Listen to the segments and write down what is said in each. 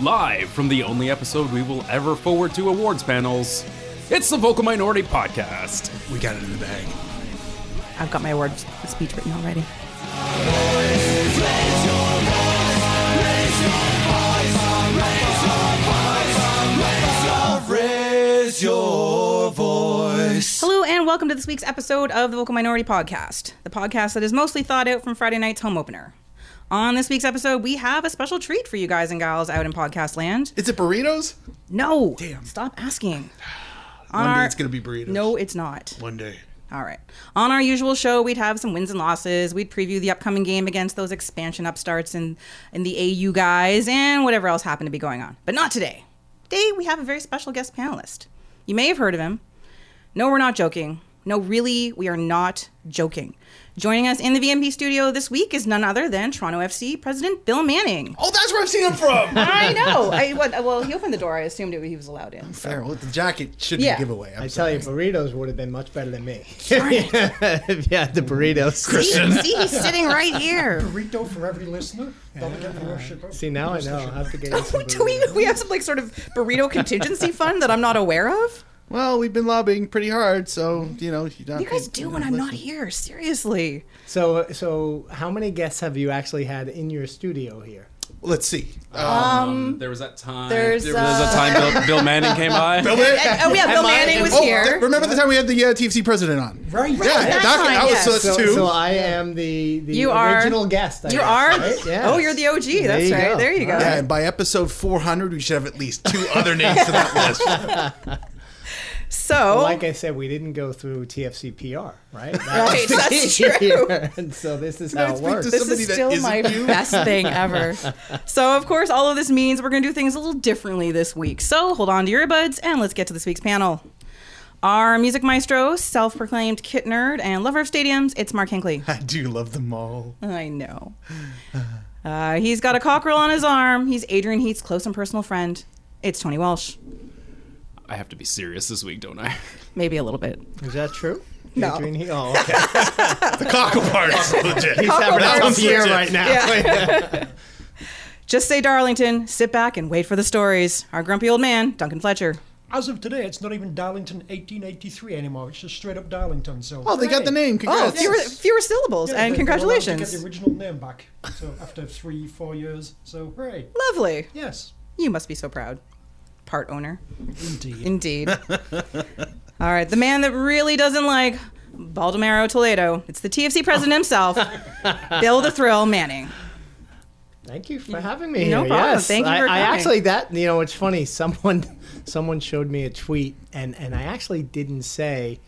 live from the only episode we will ever forward to awards panels. It's the Vocal Minority Podcast. We got it in the bag. I've got my awards speech written already. Raise your voice. Hello and welcome to this week's episode of the Vocal Minority Podcast, the podcast that is mostly thought out from Friday night's home opener. On this week's episode, we have a special treat for you guys and gals out in podcast land. Is it burritos? No, Damn. stop asking. On One day our- it's gonna be burritos. No, it's not. One day. All right. On our usual show, we'd have some wins and losses. We'd preview the upcoming game against those expansion upstarts and, and the AU guys and whatever else happened to be going on. But not today. Today, we have a very special guest panelist. You may have heard of him. No, we're not joking. No, really, we are not joking. Joining us in the VMP studio this week is none other than Toronto FC President Bill Manning. Oh, that's where I've seen him from. I know. I, what, well, he opened the door. I assumed it, he was allowed in. so. Fair. Well, the jacket should Yeah. be a giveaway. I'm I tell you, burritos would have been much better than me. if you had the burritos. See, see, he's sitting right here. burrito for every listener. That'll get the worship. See, now I know. I have to get some Do we, we have some like sort of burrito contingency fund that I'm not aware of? Well, we've been lobbying pretty hard, so you know. You, You guys do when I'm not here. Seriously. So, so how many guests have you actually had in your studio here? Let's see. Uh, Um, there was that time. there's, there was that time Bill, Bill Manning came by. Bill Man- Oh yeah, Bill Manning was oh, here. th- remember the time we had the uh, TFC president on? Right. Yeah, that that, time, that was so yes. that's So, two. so I am the the You are- original guest. I You guess, are. right? Yes. Oh, you're the OG. That's right. go. There you go. yeah, and by episode 400, we should have at least two other names to that list. So, Like I said, we didn't go through TFC PR, right? That Right, that's true. here. And so this is how it works. this is still my you. best thing ever. so, of course, all of this means we're going to do things a little differently this week. So, hold on to your earbuds and let's get to this week's panel. Our music maestro, self proclaimed kit nerd and lover of stadiums, it's Mark Hinckley. I do love them all. I know. Uh, he's got a cockerel on his arm. He's Adrian Heath's close and personal friend. It's Tony Walsh. I have to be serious this week, don't I? Maybe a little bit. Is that true? No. Adrian, he- oh, okay. The cockle part is legit. He's having a That tough one's year legit. right now. Yeah. Just say Darlington, sit back and wait for the stories. Our grumpy old man, Duncan Fletcher. As of today, it's not even Darlington 1883 anymore. It's just straight up Darlington. So. Oh, they got the name. Oh, Congrats. fewer, fewer syllables, Yeah, and they- they were to Get congratulations. the original name back. So after three, four years. So hooray! Lovely. Yes, You must be so proud. Part owner. indeed. Indeed. All right, the man that really doesn't like Baldomero Toledo. It's the TFC president himself, Bill the Thrill Manning. Thank you for having me No here. problem. Yes, Thank you I, for I coming. actually that you know it's funny. Someone someone showed me a tweet, and and I actually didn't say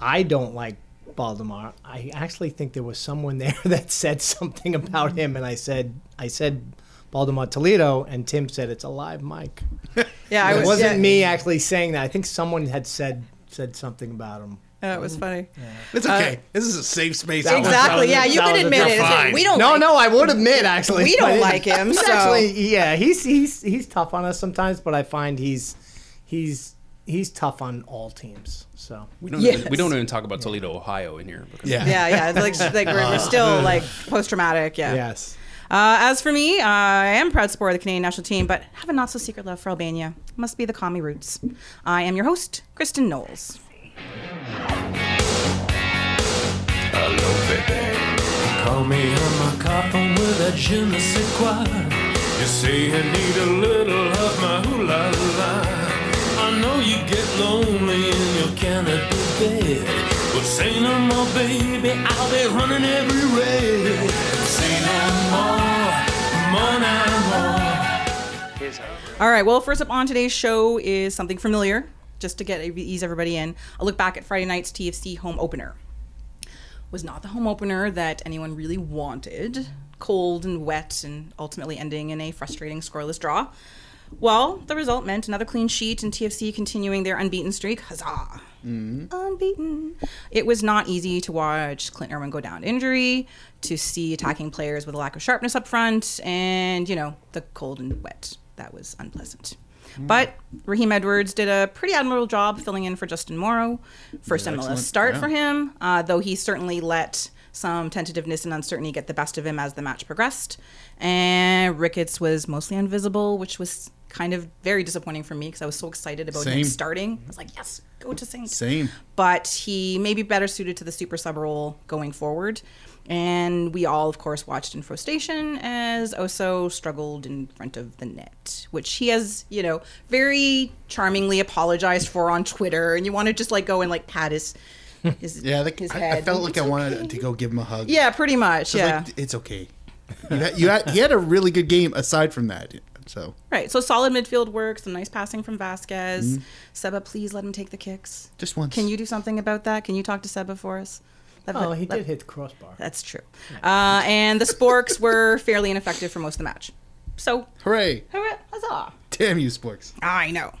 I don't like Baldemar. I actually think there was someone there that said something about him, and I said I said Baldemar Toledo, and Tim said it's a live mic. Yeah, I It was, wasn't yeah, me actually saying that. I think someone had said said something about him. Uh, it was funny. It's okay. this is a safe space. That was- Exactly. Yeah, you can admit it. like, we don't. No, like, no, I would admit actually. We don't like him, so- actually, yeah, he's he's he's tough on us sometimes, but I find he's he's he's tough on all teams. So We don't, Yes. even, we don't even talk about Toledo, Ohio in here. Because Yeah. Yeah, yeah. Like, like we're, we're still like post traumatic. Yeah. yes, Uh, as for me, uh, I am proud supporter of the Canadian national team, but have a not so secret love for Albania. Must be the commie roots. I am your host, Kristin Knowles. Hello, baby. Call me on my coffin with a je ne sais quoi. You say need a little of my la. Know you get lonely in your bed. But say no more, baby. I'll be running everywhere. Say no more, more no more. All right. Well, first up on today's show is something familiar, just to get ease everybody in. A look back at Friday night's TFC home opener. Was not the home opener that anyone really wanted. Cold and wet, and ultimately ending in a frustrating scoreless draw. Well, the result meant another clean sheet and TFC continuing their unbeaten streak. Huzzah! Unbeaten. It was not easy to watch Clint Irwin go down to injury, to see attacking players with a lack of sharpness up front, and, you know, the cold and wet. That was unpleasant. But Raheem Edwards did a pretty admirable job filling in for Justin Morrow. First MLS excellent. start Yeah. for him, uh, though he certainly let some tentativeness and uncertainty get the best of him as the match progressed. And Ricketts was mostly invisible, which was kind of very disappointing for me because I was so excited about him starting. I was like, yes, go Tosaint. Same. But he may be better suited to the super sub role going forward. And we all, of course, watched in frustration as Oso struggled in front of the net, which he has, you know, very charmingly apologized for on Twitter. And you want to just like go and like pat his, his, Yeah, the, his I, head. I felt like It's I wanted okay. to go give him a hug. Yeah, pretty much. Yeah. like, it's okay. You had, you had, he had a really good game aside from that. So Right. So solid midfield work, some nice passing from Vasquez. Seba, please let him take the kicks. just once. Can you do something about that? Can you talk to Seba for us? Let- Oh, let- he let- did hit the crossbar. That's true. Uh, and the Sporks were fairly ineffective for most of the match. So, Hooray! Hooray! huzzah. Damn you, Sporks. I know.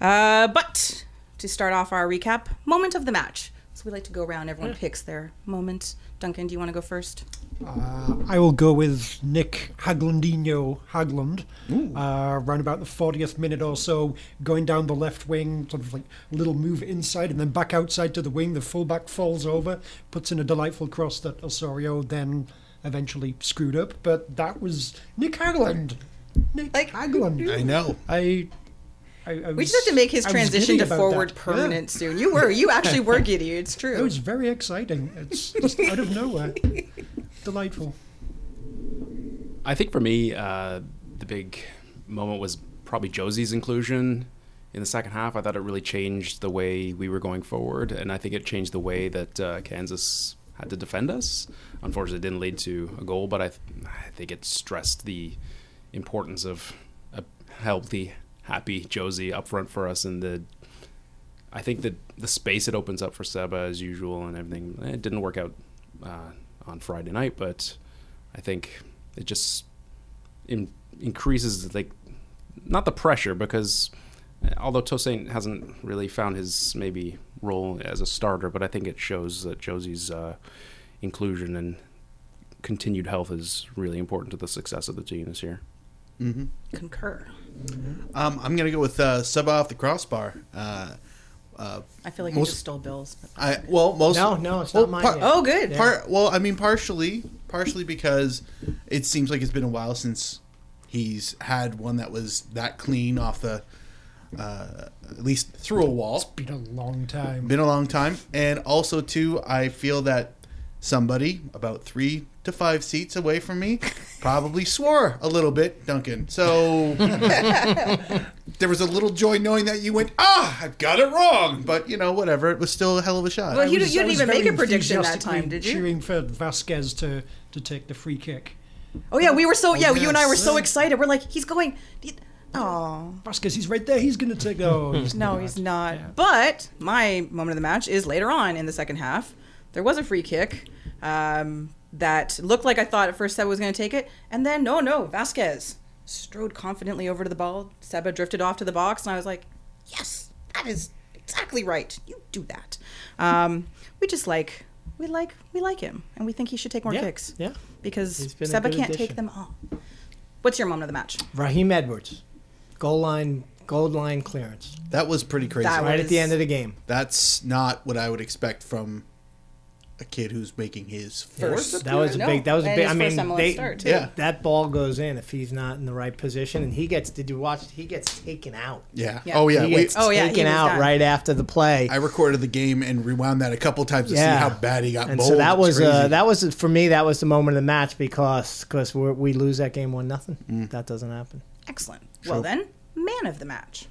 Uh, but to start off our recap, moment of the match. So we like to go around, everyone picks their moment. Duncan, do you want to go first? Uh, I will go with Nick Haglandino Hagglund. Uh, around about the 40th minute or so, going down the left wing, sort of like a little move inside and then back outside to the wing. The fullback falls over, puts in a delightful cross that Osorio then eventually screwed up. But that was Nick Hagglund. Nick Like- Hagglund. I know. I, I, I We just have to make his transition to forward that. permanent soon. You were. You actually were giddy. It's true. It was very exciting. It's just out of nowhere. Delightful. I think for me, uh, the big moment was probably Jozy's inclusion in the second half. I thought it really changed the way we were going forward, and I think it changed the way that uh, Kansas had to defend us. Unfortunately, it didn't lead to a goal, but I, th- I think it stressed the importance of a healthy, happy Jozy up front for us, and the. I think that the space it opens up for Seba as usual and everything. It didn't work out uh, on Friday night, but I think it just in, increases like not the pressure because uh, although Tosaint hasn't really found his maybe role as a starter, but I think it shows that Jozy's uh, inclusion and continued health is really important to the success of the team this year. Concur. Um, I'm gonna go with uh, sub off the crossbar. Uh, uh, I feel like Most- you just stole Bill's. I well most No, no, it's well, not mine par- yet. Oh, good. Part well, I mean partially, partially because it seems like it's been a while since he's had one that was that clean off the, uh, at least through a wall. It's been a long time. Been a long time, and also too, I feel that somebody about three to five seats away from me probably swore a little bit, Duncan. So there was a little joy knowing that you went, ah, I've got it wrong, but you know, whatever. It was still a hell of a shot. Well, I you was- didn't- you didn't even make a prediction that enthusiastically time, did you? Cheering for Vasquez to, to take the free kick. Oh yeah, we were so yeah. You and I were so excited. We're like, he's going. Oh Vasquez, he's right there. He's going to take. Oh, he's no, not. he's not. Yeah. But my moment of the match is later on in the second half. There was a free kick um, that looked like I thought at first Seba was going to take it, and then no, no, Vasquez strode confidently over to the ball. Seba drifted off to the box, and I was like, yes, that is exactly right. You do that. Um, we just like we like we like him, and we think he should take more Yeah, kicks. yeah. because He's been a Seba can't take them all. What's your moment of the match? Raheem Edwards, goal line, goal line clearance that was pretty crazy. That right at the end of the game. That's not what I would expect from a kid who's making his First first. That was a No, big. That was a big. I mean, MLS they, start. Yeah. that ball goes in if he's not in the right position, and he gets to do watch. He gets taken out. Yeah. Yeah. Oh yeah. he Wait, gets Oh, yeah, taken out done. right after the play. I recorded the game and rewound that a couple times to yeah, see how bad he got And bowled. so that was uh, that was for me. That was the moment of the match because because we lose that game one nothing. Mm. That doesn't happen. Excellent. Well then, man of the match.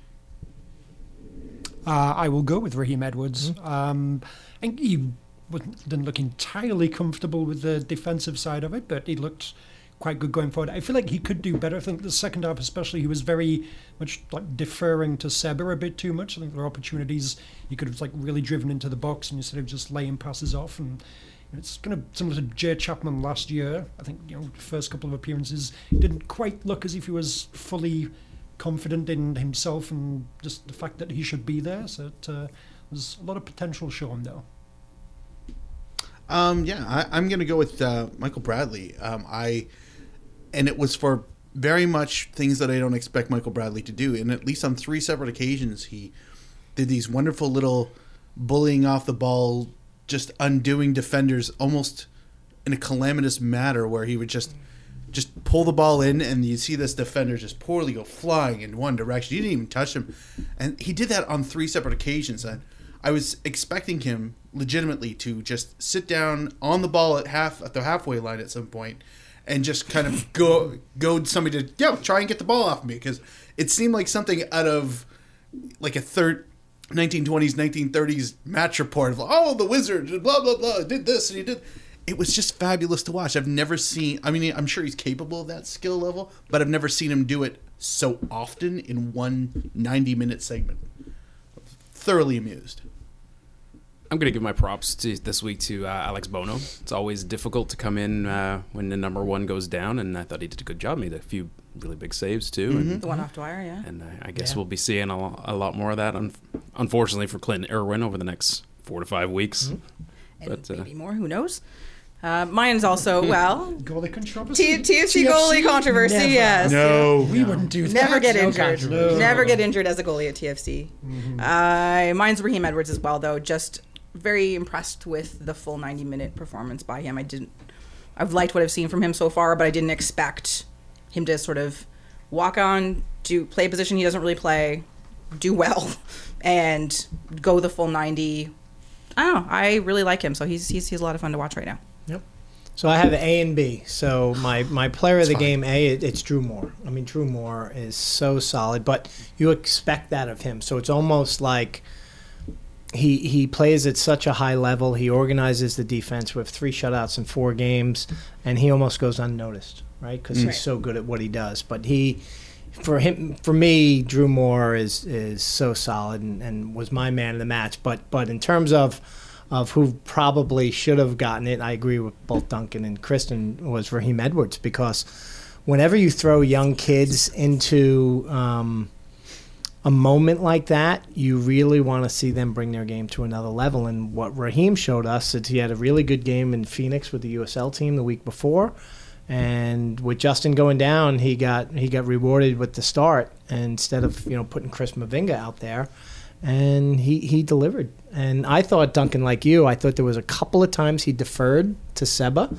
Uh, I will go with Raheem Edwards. Mm-hmm. Um, I think he wasn't, didn't look entirely comfortable with the defensive side of it, but he looked quite good going forward. I feel like he could do better. I think the second half, especially, he was very much like deferring to Seba a bit too much. I think there were opportunities he could have like really driven into the box and instead of just laying passes off and. It's kind of similar to Jay Chapman last year. I think you know, first couple of appearances didn't quite look as if he was fully confident in himself and just the fact that he should be there. So it, uh, there's a lot of potential shown though. Um, yeah, I, I'm going to go with uh, Michael Bradley. Um, I and it was for very much things that I don't expect Michael Bradley to do. And at least on three separate occasions, he did these wonderful little bullying off the ball just undoing defenders almost in a calamitous manner where he would just just pull the ball in and you see this defender just poorly go flying in one direction. You didn't even touch him. And he did that on three separate occasions. And I was expecting him legitimately to just sit down on the ball at half at the halfway line at some point and just kind of go goad somebody to yeah, try and get the ball off me. Because it seemed like something out of like a third 1920s 1930s match report of oh the wizard blah blah blah did this and he did it was just fabulous to watch. I've never seen i mean i'm sure he's capable of that skill level but i've never seen him do it so often in one 90 minute segment. Thoroughly amused I'm going to give my props to, this week to uh, Alex Bono. It's always difficult to come in uh, when the number one goes down, and I thought he did a good job. Made a few really big saves too, and, The one off Dwyer, yeah. and I, I guess Yeah. we'll be seeing a, a lot more of that. Un- unfortunately for Clint Irwin over the next four to five weeks. and But uh, maybe more. Who knows? Uh, mine's also well. Goalie controversy. T- TFC goalie controversy. never. Yes. No, we wouldn't do that. Never get No injured. controversy. Never get injured as a goalie at TFC. Uh, mine's Raheem Edwards as well, though. Just very impressed with the full 90 minute performance by him. I didn't. I've liked what I've seen from him so far, but I didn't expect him to sort of walk on, do play a position he doesn't really play, do well, and go the full 90. I don't know. I really like him, so he's he's, he's a lot of fun to watch right now. Yep. So I have A and B. So my my player of the game A, it, it's Drew Moore. I mean, Drew Moore is so solid, but you expect that of him. So it's almost like he he plays at such a high level. He organizes the defense with three shutouts in four games, and he almost goes unnoticed, right? Because he's so good at what he does. But he. For him, for me, Drew Moore is is so solid and, and was my man of the match. But but in terms of of who probably should have gotten it, I agree with both Duncan and Kristin was Raheem Edwards because whenever you throw young kids into um, a moment like that, you really want to see them bring their game to another level. And what Raheem showed us is he had a really good game in Phoenix with the USL team the week before. And with Justin going down, he got he got rewarded with the start instead of you know putting Chris Mavinga out there, and he he delivered. And I thought Duncan, like you, I thought there was a couple of times he deferred to Seba,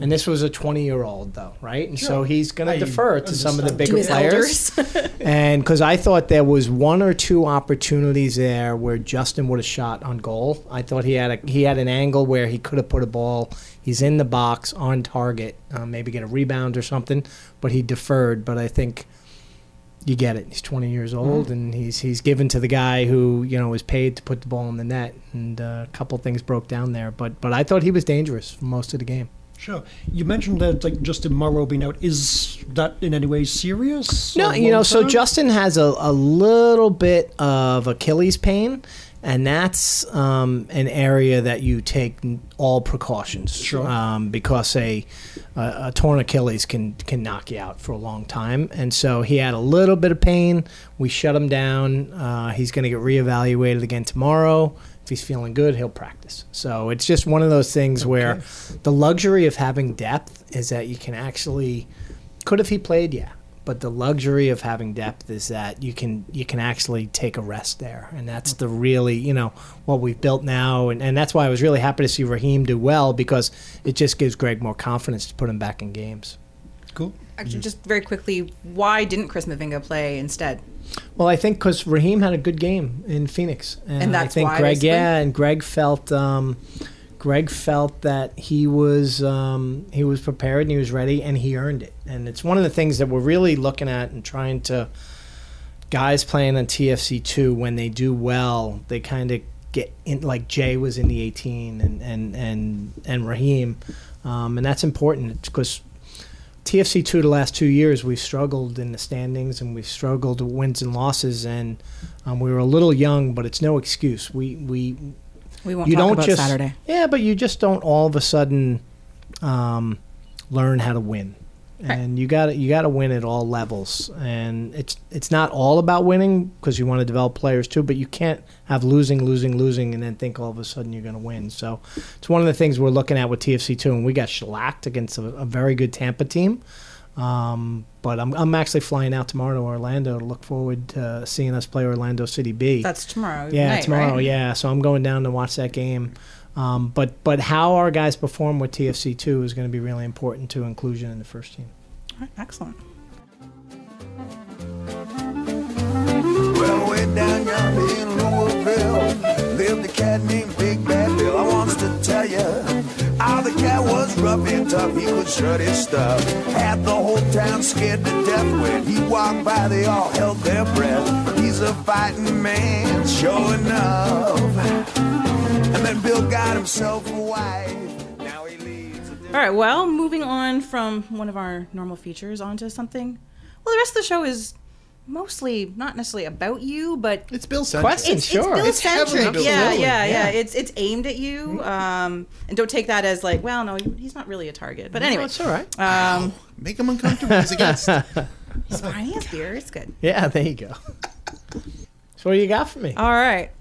and this was a 20 year old though, right? And so he's going to defer to some of the bigger players. And because I thought there was one or two opportunities there where Justin would have shot on goal. I thought he had a he had an angle where he could have put a ball. He's in the box on target, uh, maybe get a rebound or something, but he deferred. But I think you get it. He's 20 years old, and he's he's given to the guy who you know was paid to put the ball in the net. And uh, a couple things broke down there, but but I thought he was dangerous for most of the game. Sure. You mentioned that like Justin Morrow being out. Is that in any way serious? No, you know, so? Justin has a, a little bit of Achilles pain, and that's um, an area that you take all precautions. Sure. Um, because a, a, a torn Achilles can, can knock you out for a long time. And so he had a little bit of pain. We shut him down. Uh, he's going to get reevaluated again tomorrow. If he's feeling good, he'll practice. So it's just one of those things where the luxury of having depth is that you can actually could have he played yeah but the luxury of having depth is that you can you can actually take a rest there. And that's the really you know what we've built now. And, and that's why i was really happy to see raheem do well because it just gives greg more confidence to put him back in games. Cool. Actually, just very quickly, why didn't Chris Mavinga play instead? well i think because raheem had a good game in phoenix. And, And i think why, greg yeah and greg felt um, greg felt that he was um, he was prepared and he was ready and he earned it and it's one of the things that we're really looking at and trying to guys playing on TFC2 when they do well, they kind of get in like Jay was in the 18 and and and and Raheem, um, and that's important because TFC2 the last two years we've struggled in the standings and we've struggled with wins and losses and um, we were a little young, but it's no excuse. We we We won't you talk don't about just Saturday. yeah, but you just don't all of a sudden um, learn how to win, and you got to you got to win at all levels. And it's it's not all about winning because you want to develop players too, but you can't have losing, losing, losing, and then think all of a sudden you're going to win. So it's one of the things we're looking at with TFC two, and we got shellacked against a, a very good Tampa team. Um, but I'm, I'm actually flying out tomorrow to Orlando to look forward to seeing us play Orlando City B. That's tomorrow. Yeah, night, tomorrow. right? Yeah, so I'm going down to watch that game. Um, but but how our guys perform with TFC two is going to be really important to inclusion in the first team. All right, excellent. Well, way down yonder in Louisville lived a cat named Big Bad Bill. I wants to tell you how the cat was rough and tough. He could shut his stuff. Had the whole town scared to death when he walked by. They all held their breath. He's a fighting man, sure enough. And then Bill got himself a wife. All right, well, moving on from one of our normal features onto something. Well, the rest of the show is mostly not necessarily about you, but It's Bill centric. Question. it's, Sure. it's Bill It's heavily centric. Bill Yeah, yeah, yeah, Yeah. It's it's aimed at you, um, and don't take that as like, well, no, he's not really a target. But anyway, that's all right. Um, Make him uncomfortable. He's a guest. he's fine. He has beer. It's good. Yeah, there you go. So what do you got for me? All right.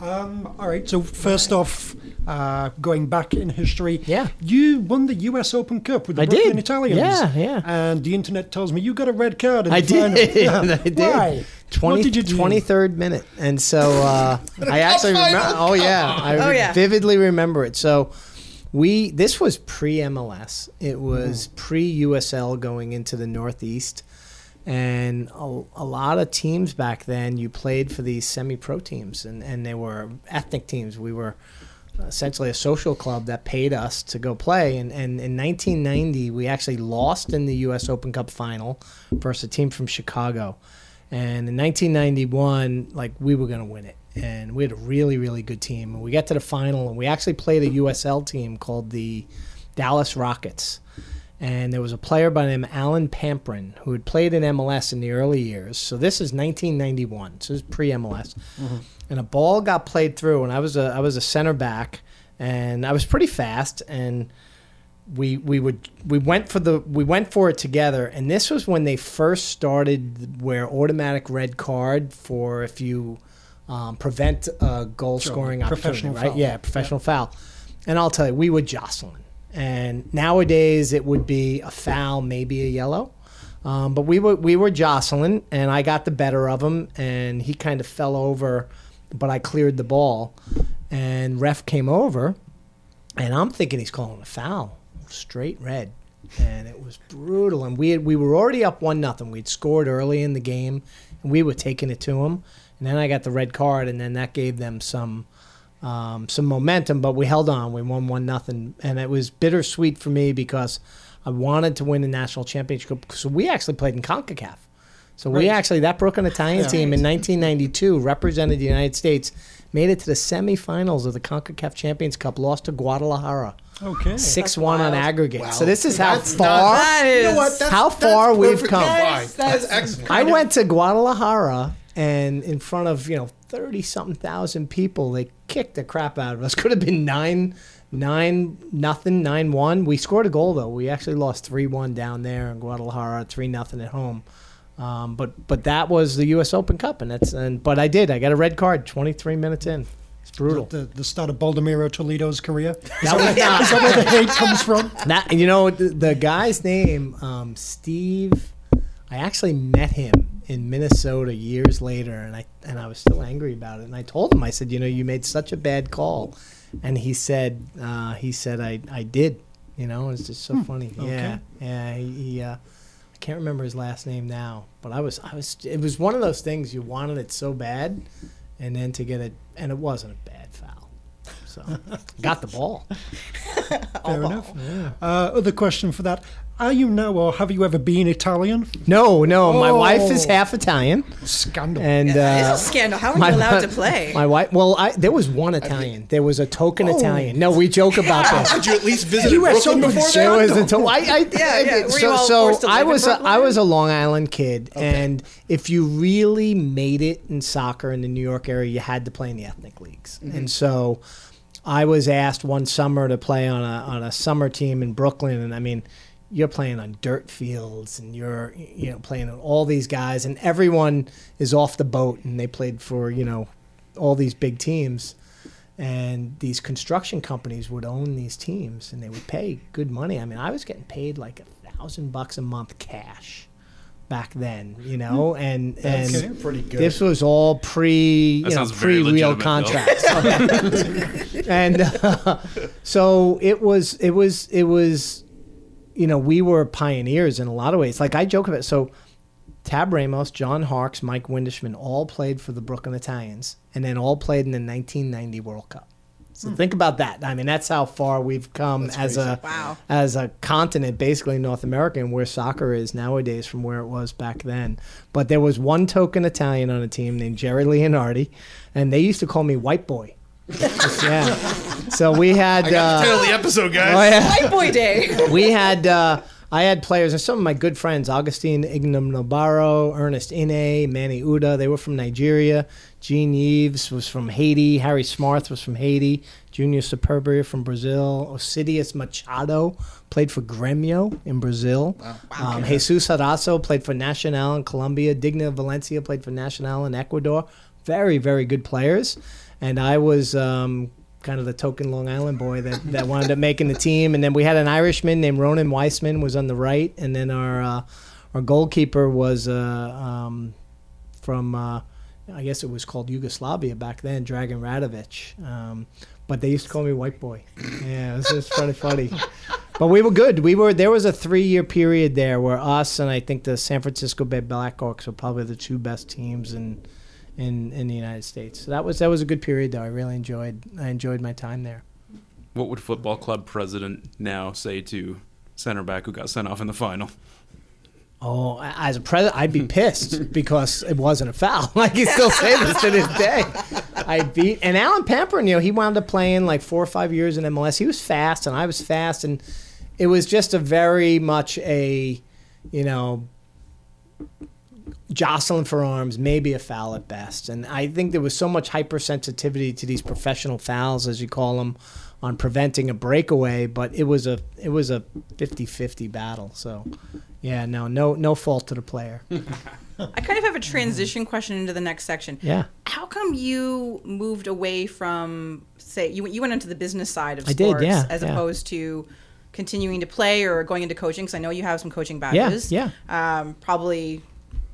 Um, all right. So first off, uh, going back in history, Yeah. you won the U.S. Open Cup with the I Brooklyn did. Italians. Yeah, yeah. And the internet tells me you got a red card. In I the final. did. Yeah. I did. Why? 20, what did you do? 23rd minute. And so uh, I actually remember. Oh, yeah. I Oh, yeah. vividly remember it. So we, this was pre MLS. It was pre USL going into the Northeast. And a, a lot of teams back then, you played for these semi pro teams, and, and they were ethnic teams. We were essentially a social club that paid us to go play. And, and in 1990, we actually lost in the U.S. Open Cup final versus a team from Chicago. And in 1991, like we were going to win it. And we had a really, really good team. And we got to the final, and we actually played a USL team called the Dallas Rockets. And there was a player by the name of Alan Prampin who had played in MLS in the early years. So this is 1991. So this is pre MLS. And a ball got played through, and I was a I was a center back, and I was pretty fast, and we we would we went for the we went for it together, and this was when they first started where automatic red card for if you um, prevent a goal scoring opportunity, professional right? foul. Yeah, professional foul. And I'll tell you, we were jostling, and nowadays it would be a foul, maybe a yellow. Um, but we were we were jostling, and I got the better of him, and he kind of fell over, but I cleared the ball, and ref came over, and I'm thinking he's calling a foul, straight red, and it was brutal. And we had, we were already up one nothing. We'd scored early in the game, and we were taking it to him. And then I got the red card, and then that gave them some um, some momentum. But we held on. We won one nothing, and it was bittersweet for me because I wanted to win the national championship. So we actually played in Concacaf. So we actually that Brooklyn Italian team in 1992 represented the United States, made it to the semifinals of the Concacaf Champions Cup, lost to Guadalajara, Okay. six one on aggregate. Wow. So this is how That's far. not- That is. You know what? That's, How that's far we've perfectly come. fine. That's excellent. I went to Guadalajara and in front of you know thirty something thousand people, they kicked the crap out of us. Could have been nine, nine nothing, nine one. We scored a goal though. We actually lost three one down there in Guadalajara, three nothing at home. Um, but but that was the U.S. Open Cup, and that's and but I did. I got a red card, twenty three minutes in. It's brutal. The, the start of Baldomero Toledo's career. That was not, Is that where the hate comes from? That you know the, the guy's name, um, Steve. I actually met him in Minnesota years later, and I and I was still angry about it. And I told him, I said, you know, you made such a bad call, and he said, uh, he said, I I did. You know, it's just so funny. Yeah, yeah. He, he uh, I can't remember his last name now, but I was I was. It was one of those things you wanted it so bad, and then to get it, and it wasn't a bad foul. So got the ball. Fair enough. Uh, other question for that. Are you now or have you ever been Italian? No, no. My wife is Oh. half Italian, Scandal. and It's uh, a scandal. How are my- you allowed to play? My wife. Well, I, there was one Italian. There was a token Italian. No, we joke about this. Did you at least visit US Brooklyn Open before There was a to- I, I, Yeah, I yeah. did. Were you So, all so forced to I live in was a, I Brooklyn? was a Long Island kid, and if you really made it in soccer in the New York area, you had to play in the ethnic leagues. Mm-hmm. And so, I was asked one summer to play on a on a summer team in Brooklyn, and I mean. You're playing on dirt fields, and you're you know playing on all these guys, and everyone is off the boat, and they played for you know all these big teams and these construction companies would own these teams and they would pay good money. I mean, I was getting paid like a thousand bucks a month cash back then, you know, and and Pretty good. this was all pre, you that know, pre real contracts, and uh, so it was, it was, it was, you know, we were pioneers in a lot of ways. Like I joke about, so Tab Ramos, John Harkes, Mike Windischmann all played for the Brooklyn Italians, and then all played in the 1990 World Cup. So hmm. think about that. I mean, that's how far we've come as a Wow. as a continent, basically North America, and where soccer is nowadays from where it was back then. But there was one token Italian on a team named Jerry Leonardi, and they used to call me White Boy. Yeah. So we had. uh, Title of the episode, guys. oh, yeah White boy day. we had uh, I had players and some of my good friends, Augustine Ignam Nobaro, Ernest Ine, Manny Uda, they were from Nigeria. Gene Yves was from Haiti. Harry Smarth was from Haiti. Junior Superbia from Brazil. Osidius Machado played for Gremio in Brazil. Um, Jesus Harasso played for Nacional in Colombia. Digna Valencia played for Nacional in Ecuador. Very, very good players. And I was um, kind of the token Long Island boy that, that wound up making the team. And then we had an Irishman named Ronan Weissman was on the right, and then our uh, our goalkeeper was uh, um, from uh, I guess it was called Yugoslavia back then, Dragan Radovic. Um, but they used to call me White Boy. Yeah, it was just pretty funny. But we were good. We were there was a three year period there where us and I think the San Francisco Bay Blackhawks were probably the two best teams in in in the United States. So that was that was a good period though. I really enjoyed I enjoyed my time there. What would football club president now say to center back who got sent off in the final? Oh, as a president, I'd be pissed because it wasn't a foul. Like can still say this to this day. I beat and Alan Pamper, you know, he wound up playing like four or five years in MLS. He was fast, and I was fast, and it was just a very much a, you know, jostling for arms, maybe a foul at best. And I think there was so much hypersensitivity to these professional fouls, as you call them, on preventing a breakaway. But it was a it was a 50-50 battle. So, yeah, no, no, no fault to the player. I kind of have a transition question into the next section. Yeah. How come you moved away from, say, you, you went into the business side of I did, sports yeah, as yeah. opposed to continuing to play or going into coaching? Because I know you have some coaching badges. yeah. Um, probably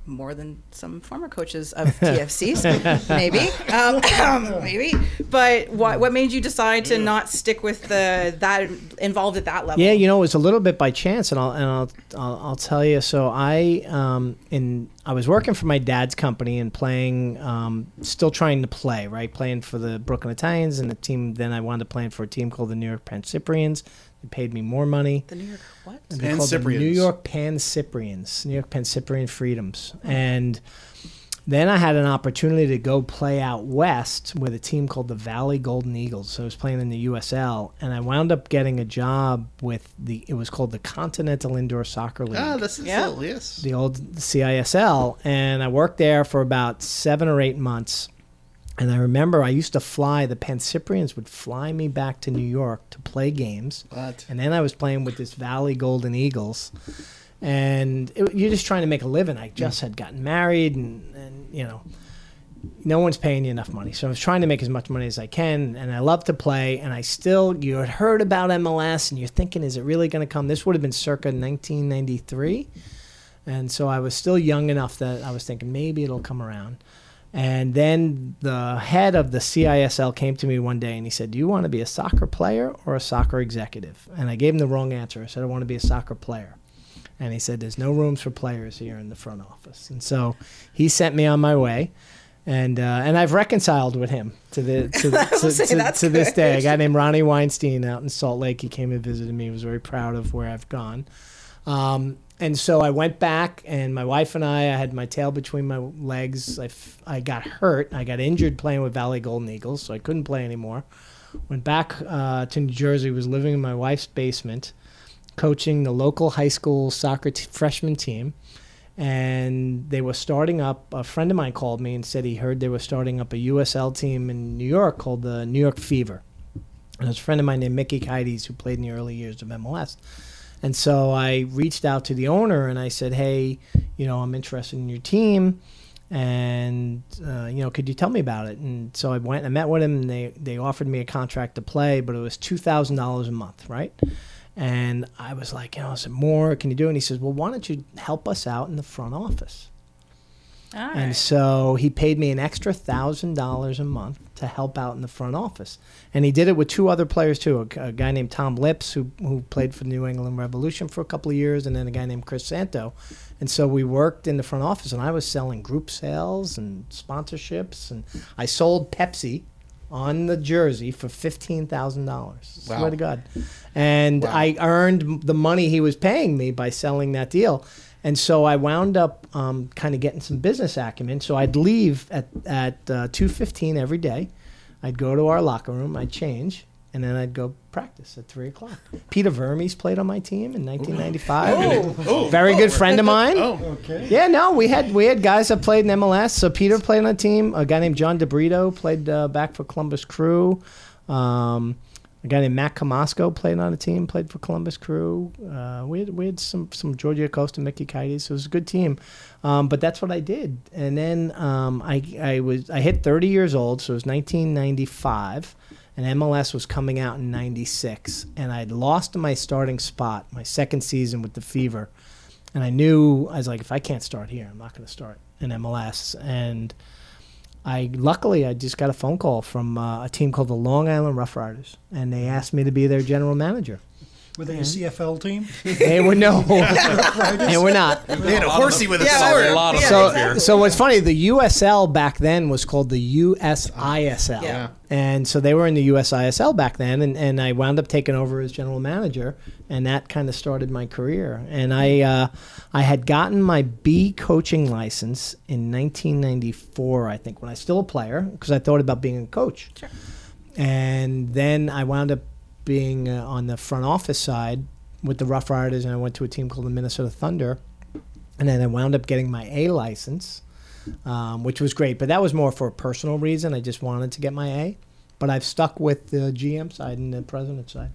more than some former coaches of TFCs, maybe, um, maybe. But what what made you decide to not stick with the that involved at that level? Yeah, you know, it was a little bit by chance, and I'll and I'll I'll, I'll tell you. So I um in I was working for my dad's company and playing, um, still trying to play, right, playing for the Brooklyn Italians and the team. Then I wanted to play for a team called the New York Pan Cyprians. They paid me more money. The New York what? They're called the Pan-Cyprians. New York Pan Cyprians, New York Pan Cyprian Freedoms. And then I had an opportunity to go play out west with a team called the Valley Golden Eagles. So I was playing in the USL, and I wound up getting a job with the. It was called the Continental Indoor Soccer League Ah, this is Yeah. still, yes. the old CISL, and I worked there for about seven or eight months. And I remember I used to fly. The Pancyprians would fly me back to New York to play games, What? and then I was playing with this Valley Golden Eagles, and it, you're just trying to make a living. I just had gotten married, and, and you know, no one's paying you enough money. So I was trying to make as much money as I can, and I love to play. And I still, you had heard about MLS, and you're thinking, is it really going to come? This would have been circa 1993. And so I was still young enough that I was thinking maybe it'll come around. And then the head of the CISL came to me one day and he said, Do you want to be a soccer player or a soccer executive? And I gave him the wrong answer. I said, I want to be a soccer player. And he said, There's no rooms for players here in the front office. And so he sent me on my way. And uh, and I've reconciled with him to the to, the, to, to- to this day. A guy named Ronnie Weinstein out in Salt Lake. He came and visited me. He was very proud of where I've gone. Um, and so I went back, and my wife and I, I had my tail between my legs. I, f- I got hurt. I got injured playing with Valley Golden Eagles, so I couldn't play anymore. Went back uh, to New Jersey, was living in my wife's basement, coaching the local high school soccer t- freshman team. And they were starting up. A friend of mine called me and said he heard they were starting up a USL team in New York called the New York Fever. And there's a friend of mine named Mickey Kydes who played in the early years of MLS. And so I reached out to the owner and I said, "Hey, you know, I'm interested in your team, and uh, you know, could you tell me about it?" And so I went and I met with him, and they they offered me a contract to play, but it was two thousand dollars a month, right? And I was like, you know, I said, more, can you do? it? And he says, well, why don't you help us out in the front office? All right. And so he paid me an extra thousand dollars a month to help out in the front office, and he did it with two other players too. A, a guy named Tom Lips, who who played for the New England Revolution for a couple of years, and then a guy named Chris Santo. And so we worked in the front office, and I was selling group sales and sponsorships, and I sold Pepsi on the jersey for fifteen thousand dollars. Swear Wow. to God, and Wow. I earned the money he was paying me by selling that deal. And so I wound up um, kind of getting some business acumen. So I'd leave at at uh, two fifteen every day. I'd go to our locker room. I'd change, and then I'd go practice at three o'clock. Peter Vermes played on my team in 1995. Very good friend of mine. Oh, Okay. Yeah, no, we had we had guys that played in MLS. So Peter played on a team. A guy named John DeBrito played uh, back for Columbus Crew. Um, a guy named Matt Kmosko played on a team, played for Columbus Crew. Uh, we had we had some some Georgia Acosta, Mickey Kydes. So it was a good team. Um, but that's what I did. And then um, I I was I hit 30 years old, so it was 1995. And MLS was coming out in '96, and I'd lost my starting spot my second season with the Fever, and I knew I was like, if I can't start here, I'm not going to start in MLS. And I luckily I just got a phone call from uh, a team called the Long Island Rough Riders, and they asked me to be their general manager. Were they a CFL team? They were no, they were not. they had a horsey with a Yeah, sword. A lot of Yeah, So, exactly. so what's funny? The USL back then was called the USISL, Yeah. and so they were in the USISL back then, and, and I wound up taking over as general manager, and that kind of started my career. And I uh, I had gotten my B coaching license in 1994, I think, when I was still a player, because I thought about being a coach. Sure. And then I wound up being uh, on the front office side with the Rough Riders, and I went to a team called the Minnesota Thunder. And then I wound up getting my A license, um, which was great. But that was more for a personal reason. I just wanted to get my A. But I've stuck with the GM side and the president side.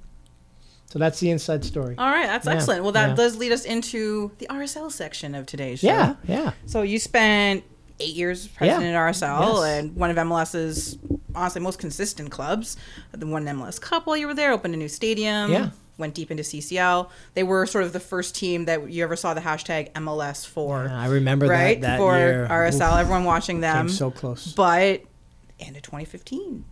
So that's the inside story. All right, that's Yeah, excellent. Well, that yeah. does lead us into the RSL section of today's show. Yeah, yeah. So you spent eight years president Yeah. at RSL Yes. and one of MLS's honestly most consistent clubs. The one MLS Cup while you were there, opened a new stadium. Yeah. Went deep into CCL. They were sort of the first team that you ever saw the hashtag MLS for. Yeah, I remember that- right that for year. RSL. Everyone watching them. So close. But end of 2015,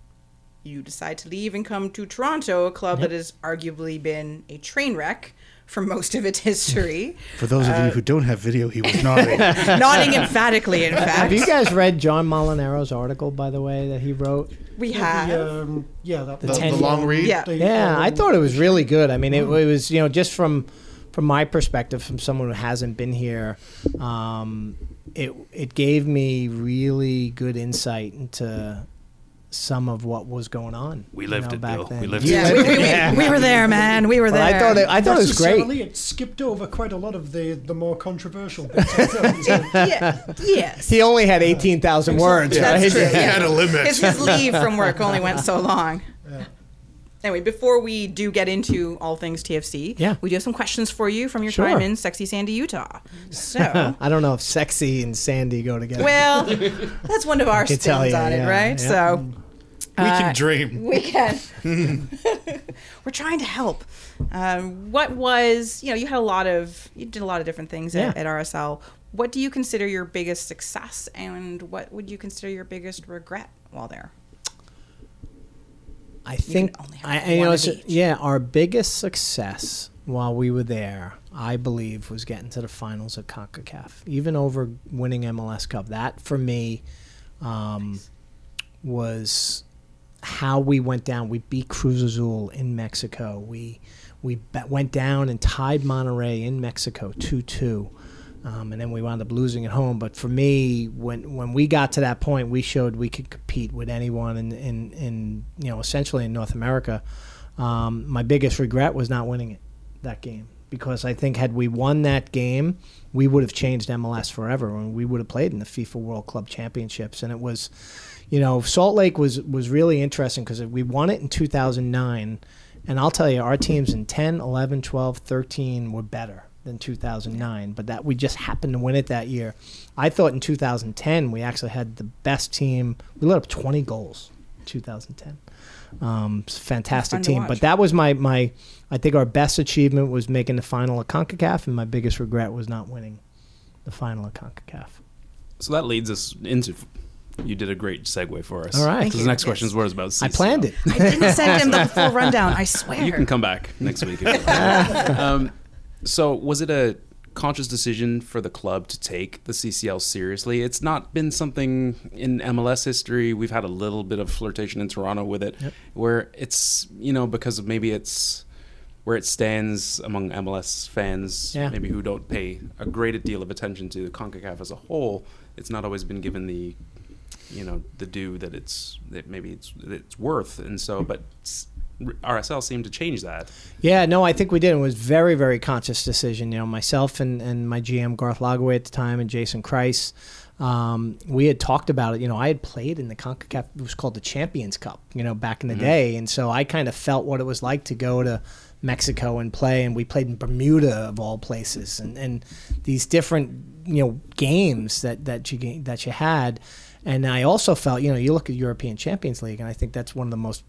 you decide to leave and come to Toronto, a club that has arguably been a train wreck for most of its history. For those of you who don't have video, he was nodding. Nodding emphatically, in fact. Have you guys read John Molinaro's article, by the way, that he wrote? we have. The, um, yeah, that, the, the, the long read. yeah. the, Yeah, I um, thought it was really good. I mean, it, it was you know just from from my perspective, from someone who hasn't been here, um, it it gave me really good insight into some of what was going on. We lived know, it, back Bill. then. We lived Yeah, it. we, we, we, we were there, man. We were But there. I thought it, I thought it was great. necessarily, It skipped over quite a lot of the, the more controversial bits. I thought. So, yeah, yes. He only had eighteen thousand words. That's right? true. He Yeah. had a limit. His, his leave from work only went so long. Yeah. Anyway, before we do get into all things TFC, Yeah. we do have some questions for you from your Sure. time in sexy Sandy, Utah. So, I don't know if sexy and Sandy go together. well, that's one of our can spins tell you, on it, right? yeah. So, we uh, can dream. we can. We're trying to help. Um, what was you know you had a lot of you did a lot of different things at, Yeah. at RSL. What do you consider your biggest success, and what would you consider your biggest regret while there? I think only have I, and, you one know, of it's- each. yeah, our biggest success while we were there, I believe, was getting to the finals at CONCACAF, even over winning MLS Cup. That for me um, was how we went down. We beat Cruz Azul in Mexico. We we went down and tied Monterrey in Mexico two two. Um, and then we wound up losing at home. But for me, when when we got to that point, we showed we could compete with anyone in in, in you know essentially in North America. Um, my biggest regret was not winning it that game because I think had we won that game, we would have changed MLS forever, and we would have played in the FIFA World Club Championships. And it was, you know, Salt Lake was was really interesting because we won it in 2009, and I'll tell you, our teams in 10, 11, 12, 13 were better than 2009, but that we just happened to win it that year. I thought in 2010 we actually had the best team. We let up 20 goals. 2010. Um, fantastic team. But that was my my. I think our best achievement was making the final of Concacaf, and my biggest regret was not winning the final of Concacaf. So that leads us into. You did a great segue for us. All right. Thank Because you. the next question is what is about. I CCL. planned it. I didn't send him the full rundown. I swear. You can come back next week. If you want. um, so, was it a conscious decision for the club to take the CCL seriously? It's not been something in MLS history. We've had a little bit of flirtation in Toronto with it, where it's you know because of maybe it's where it stands among MLS fans, Yeah. maybe who don't pay a great deal of attention to the Concacaf as a whole. It's not always been given the you know the due that it's that maybe it's that it's worth, and so but. RSL seemed to change that. Yeah, no, I think we did. It was very, very conscious decision. You know, myself and, and my GM Garth Lagerwey at the time and Jason Kreis, um, we had talked about it. You know, I had played in the Concacaf. It was called the Champions Cup. You know, back in the day, and so I kind of felt what it was like to go to Mexico and play. And we played in Bermuda of all places, and and these different you know games that that you that you had. And I also felt, you know, you look at European Champions League, and I think that's one of the most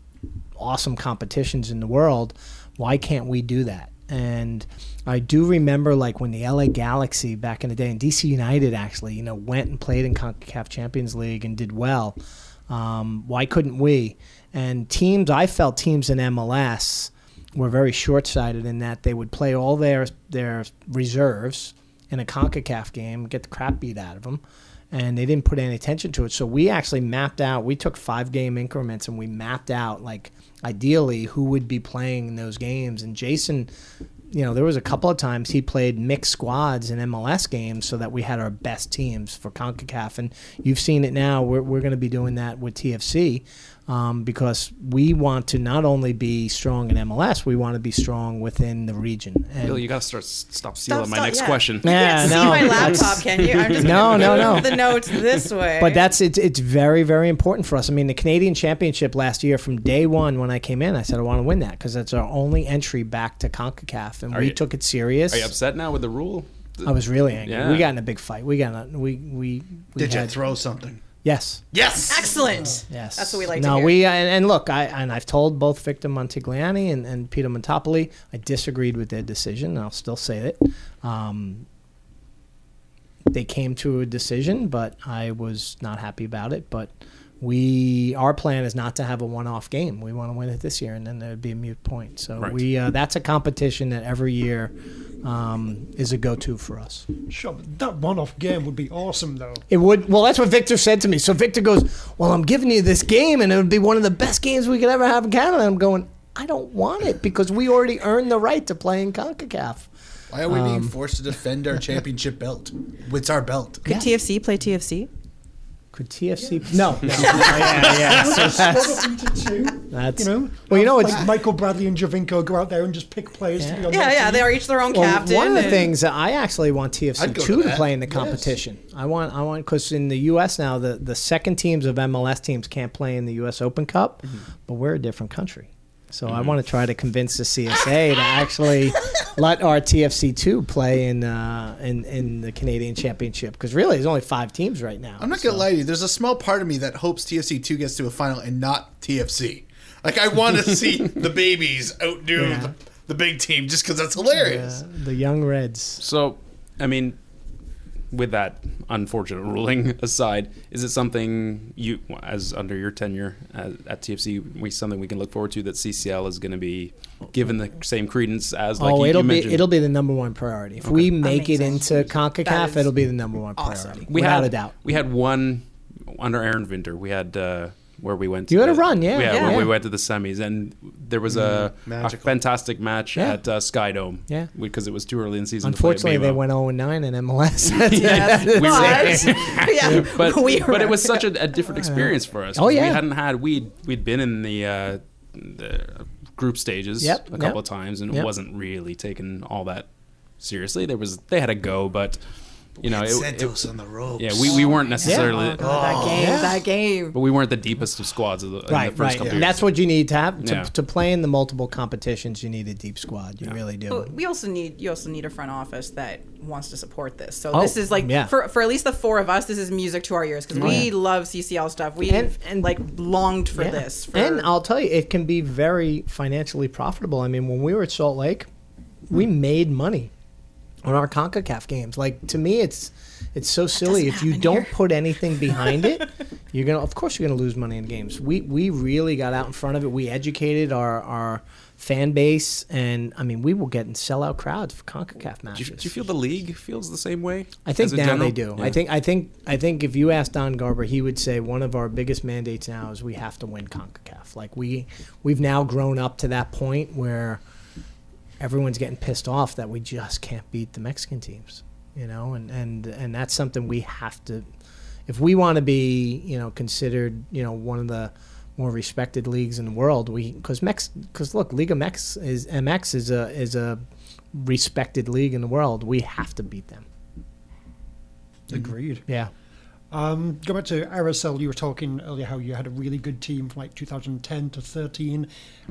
awesome competitions in the world. Why can't we do that? And I do remember like when the LA Galaxy back in the day and DC United actually, you know, went and played in CONCACAF Champions League and did well. Um, why couldn't we? And teams, I felt teams in MLS were very short-sighted in that they would play all their their reserves in a CONCACAF game, get the crap beat out of them, and they didn't put any attention to it. So we actually mapped out. We took five game increments and we mapped out like ideally who would be playing in those games. And Jason, you know, there was a couple of times he played mixed squads in MLS games so that we had our best teams for CONCACAF. And you've seen it now. We're, we're going to be doing that with TFC um, because we want to not only be strong in MLS, we want to be strong within the region. And Bill, you got to start stop stealing Stop, my stop, next yeah. question. Yeah, See no, my laptop, can you? I'm just No, no, no. The notes this way. But that's it's it's very very important for us. I mean, the Canadian Championship last year, from day one when I came in, I said I want to win that because that's our only entry back to Concacaf, and Are we you- took it serious. Are you upset now with the rule? I was really angry. Yeah. We got in a big fight. We got in a, we we, we Did you throw something? Yes. Yes. excellent. Yes, That's what we like no, to hear. we and, and look, I and I've told both Victor Montagliani and, and Peter Montopoli, I disagreed with their decision. and I'll still say it. Um, they came to a decision, but I was not happy about it. But we, our plan is not to have a one-off game. We want to win it this year, and then there'd be a mute point. So Right. we, uh, that's a competition that every year um, is a go-to for us. Sure, but that one-off game would be awesome, though. It would. Well, that's what Victor said to me. So Victor goes, "Well, I'm giving you this game, and it would be one of the best games we could ever have in Canada." I'm going, "I don't want it because we already earned the right to play in Concacaf." Why are we Um, being forced to defend our championship belt? It's our belt. Could TFC play TFC? Could TFC? No, no. yeah, yeah. So that's, that's You know, Well, you know, it's like Michael Bradley and Giovinco go out there and just pick players to be on Yeah, yeah. They are each their own Well, captain. one of the things that I actually want TFC two to to, play in the Yes. competition. I want, I want, because in the U.S. now, the the second teams of MLS teams can't play in the U.S. Open Cup, Mm-hmm. but we're a different country. So I want to try to convince the CSA to actually let our TFC two play in uh, in in the Canadian Championship because really there's only five teams right now. I'm not So- gonna lie to you. There's a small part of me that hopes TFC two gets to a final and not TFC. Like I want to see the babies outdo Yeah. the, the big team just because that's hilarious. Uh, the young Reds. So, I mean, with that unfortunate ruling aside, is it something you, as under your tenure at, at TFC, we something we can look forward to that CCL is going to be given the same credence as like oh, you, it'll you be mentioned? it'll be the number one priority. If we make it Amazing. into Concacaf, That is it'll be the number one awesome. priority, we without had a doubt. We had one under Aaron Vinter. We had uh, where we went. To You had a run, yeah, yeah, yeah. where we went to the semis, and there was a, a fantastic match Yeah. at uh, Sky Dome. Yeah. because it was too early in the season. Unfortunately, to play they went 0 9 in MLS. Yes, We were- but, yeah, but we but it was such a, a different experience for us. Oh, 'cause yeah. we hadn't had we'd we'd been in the uh, the group stages Yep, a couple yep. of times, and Yep. it wasn't really taken all that seriously. There was they had a go, but You know, it, it- Santos on the ropes. yeah, we, we weren't necessarily, Oh, that game, Yeah. that game. but we weren't the deepest of squads of the, in the Right, first right. couple And years. that's what you need to have to, Yeah. to play in the multiple competitions. You need a deep squad. You really do. But we also need you also need a front office that wants to support this. So Oh, this is like yeah. for for at least the four of us, this is music to our ears because oh, we love CCL stuff. We And- and- like longed for Yeah. this. For, and I'll tell you, it can be very financially profitable. I mean, when we were at Salt Lake, we made money on our Concacaf games. Like to me, it's it's so silly. If you don't here. put anything behind it, you're gonna. Of course, you're gonna lose money in games. We we really got out in front of it. We educated our our fan base, and I mean, we will were getting sellout crowds for Concacaf do, matches. you, do you feel the league feels the same way? I think as a now they do. Yeah. I think I think I think if you ask Don Garber, he would say one of our biggest mandates now is we have to win CONCACAF. Like we we've now grown up to that point where everyone's getting pissed off that we just can't beat the Mexican teams. You know, and and and that's something we have to if we want to be, you know, considered, you know, one of the more respected leagues in the world, we because Mex because look, Liga Mex is MX is a is a respected league in the world. We have to beat them. Agreed. Yeah. Um, go back to RSL. You were talking earlier how you had a really good team from like 2010 to 13.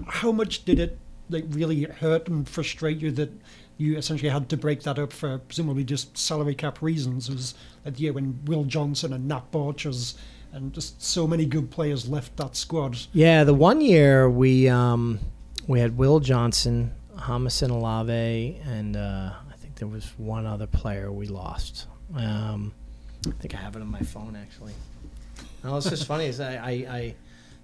How much did it like really hurt and frustrate you that you essentially had to break that up for presumably just salary cap reasons? It was the year when Will Johnson and Nat Borchers and just so many good players left that squad. Yeah, the one year we um, we had Will Johnson, Jámison Olave, and uh, I think there was one other player we lost. Um, I think I have it on my phone actually. No, it's just funny. Is I, I, I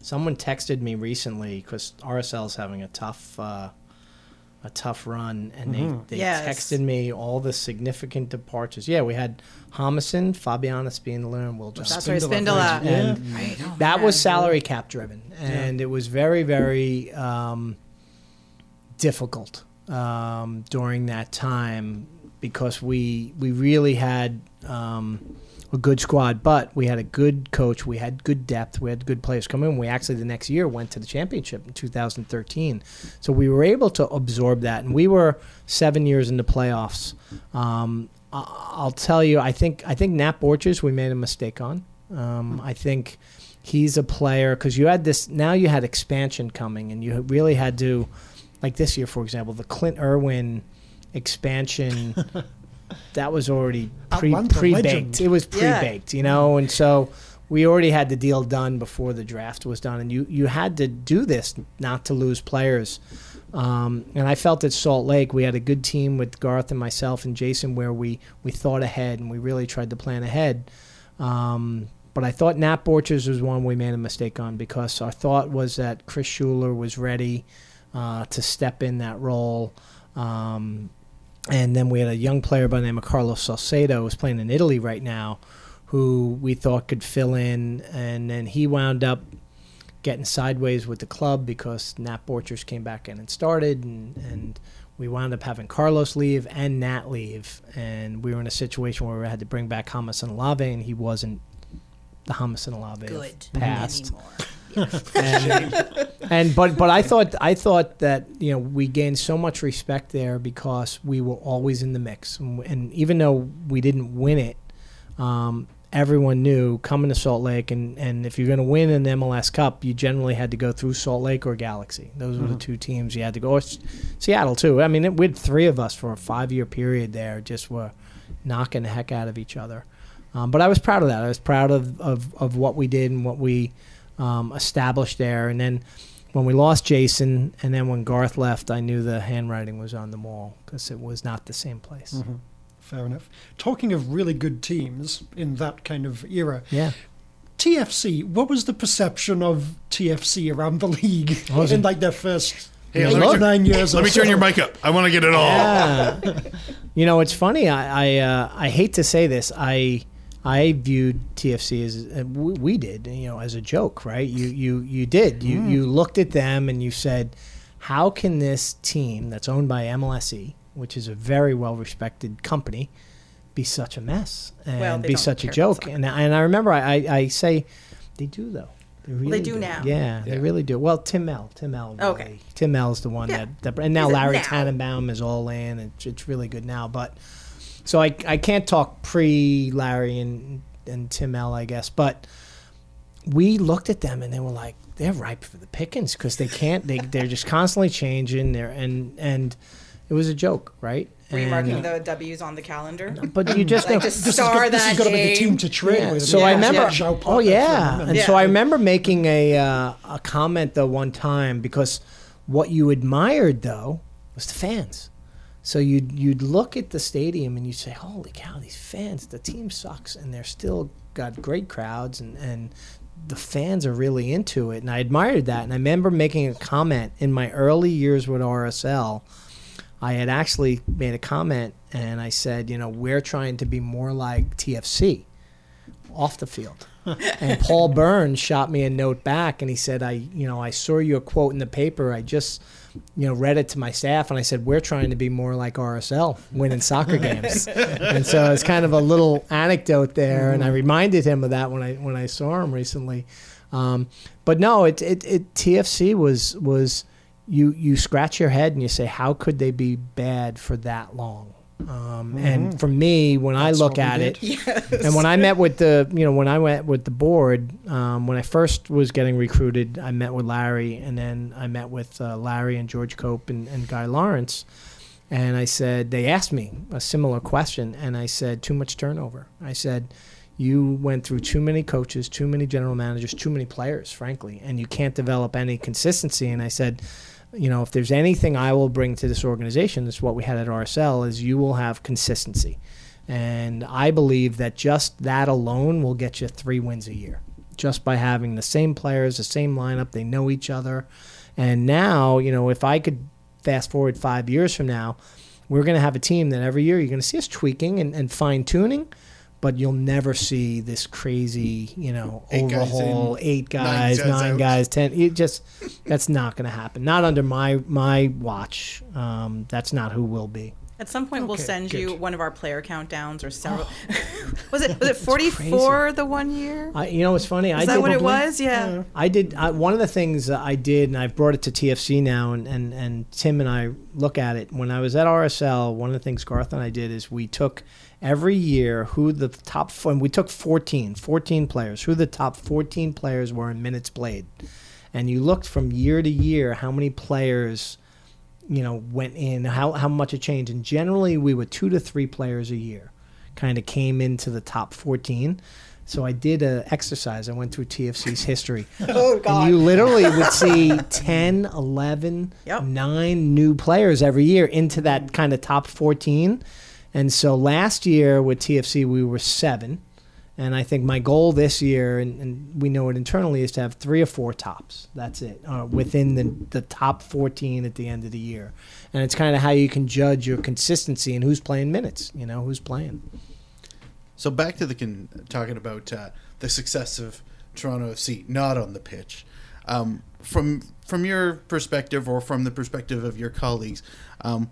someone texted me recently because RSL is having a tough uh, a tough run, and they they Yes. texted me all the significant departures. Yeah, we had Jámison, Fabiana Spindler, and Will Johnson. That's right, Spindler, Spindola. And Right. Oh, that was salary cap driven, and it was very, very um, difficult um, during that time because we we really had um, a good squad, but we had a good coach, we had good depth, we had good players come in. We actually the next year went to the championship in 2013, so we were able to absorb that, and we were seven years into playoffs. Um, I'll tell you, I think I think Nat Borchers we made a mistake on. Um, I think he's a player because you had this now you had expansion coming and you really had to like this year for example the clint irwin expansion that was already pre pre baked. it was pre-baked you know and so we already had the deal done before the draft was done and you you had to do this not to lose players um, and I felt at Salt Lake we had a good team with Garth and myself and Jason where we we thought ahead and we really tried to plan ahead. Um, but I thought Nat Borchers was one we made a mistake on because our thought was that Chris Schuler was ready uh, to step in that role. Um, and then we had a young player by the name of Carlos Salcedo who's playing in Italy right now, who we thought could fill in, and then he wound up getting sideways with the club because Nat Borchers came back in and started, and, and we wound up having Carlos leave and Nat leave, and we were in a situation where we had to bring back Jámison Olave, and he wasn't the Jámison Olave of Good. past Anymore. And, and but but I thought I thought that you know we gained so much respect there because we were always in the mix, and, and even though we didn't win it, um, everyone knew coming to Salt Lake, and and if you're going to win an MLS Cup, you generally had to go through Salt Lake or Galaxy. Those were the two teams you had to go. Or Seattle too. I mean, it, we had three of us for a five year period there, just were knocking the heck out of each other. Um, but I was proud of that. I was proud of, of, of what we did and what we um, established there. And then when we lost Jason, and then when Garth left, I knew the handwriting was on the wall because it was not the same place. Fair enough. Talking of really good teams in that kind of era, Yeah. TFC, what was the perception of TFC around the league in like their first Hey, eight, let me turn- nine years? Let or me turn so? your mic up. I want to get it all. Yeah. you know, it's funny. I I, uh, I hate to say this. I I viewed TFC as uh, we, we did, you know, as a joke, right? You you you did. You you looked at them and you said, how can this team that's owned by MLSE, E, which is a very well respected company, be such a mess and Well, be such a joke? And and I remember I, I, I say, they do though. They really do now. Yeah, they really do. Well, Tim Mel, Tim Mel. Really, Okay. Tim Mel's the one Yeah. that, that, and now Is Larry now? Tannenbaum is all in. It's, it's really good now. But so I I can't talk pre Larry and and Tim L, I guess, but we looked at them and they were like they're ripe for the pickings because they can't they they're just constantly changing there and and it was a joke, right? Were you marking the W's on the calendar? but you just Like know- just This star is, go- this that has got to be the team to trade Yeah, with. So Yeah, I remember. yeah. Oh yeah, and Yeah. so I remember making a uh, a comment the one time because what you admired though was the fans. So you'd you'd look at the stadium and you'd say, "Holy cow, these fans! The team sucks, and they're still got great crowds, and and the fans are really into it." And I admired that. And I remember making a comment in my early years with RSL. I had actually made a comment, and I said, "You know, we're trying to be more like TFC." off the field. and Paul Burns shot me a note back and he said, I, you know, I saw your quote in the paper. I just, you know, read it to my staff and I said, we're trying to be more like RSL, winning soccer games. and so it's kind of a little anecdote there. And I reminded him of that when I, when I saw him recently. Um, but no, it, it, it, TFC was, was, you, you scratch your head and you say, how could they be bad for that long? Um, And for me, when I look at did. it, and when I met with the, you know, when I went with the board, um, when I first was getting recruited, I met with Larry, and then I met with uh, Larry and George Cope and, and Guy Lawrence, and I said they asked me a similar question, and I said too much turnover. I said you went through too many coaches, too many general managers, too many players, frankly, and you can't develop any consistency. And I said you know, if there's anything I will bring to this organization, it's what we had at RSL, is you will have consistency. And I believe that just that alone will get you three wins a year, just by having the same players, the same lineup, they know each other. And now, you know, if I could fast forward five years from now, we're going to have a team that every year you're going to see us tweaking and, and fine tuning, but you'll never see this crazy, you know, Eight guys overhaul, in, eight nine guys, guys nine guys, ten. It just that's not going to happen. Not under my my watch. Um, that's not who will be. At some point, we'll Okay, send you one of our player countdowns or several. was it was it forty four the one year? I, you know, it's funny. I Is that what it was? Yeah. I did. I, one of the things I did, and I've brought it to TFC now, and, and, and Tim and I look at it. When I was at RSL, one of the things Garth and I did is we took every year who the top, four, and we took 14, 14 players, who the top 14 players were in minutes played. And you looked from year to year how many players, you know, went in, how, how much it changed. And generally, we were two to three players a year kind of came into the top 14. So I did an exercise. I went through TFC's history. Oh And you literally would see 10, 11, Yep. 9 new players every year into that kind of top 14. And so last year with TFC, we were seven. And I think my goal this year, and, and we know it internally, is to have three or four tops. That's it, uh, within the, the top 14 at the end of the year. And it's kind of how you can judge your consistency and who's playing minutes, you know, who's playing. So back to the con- talking about uh, the success of Toronto FC, not on the pitch. Um, from from your perspective, or from the perspective of your colleagues, um,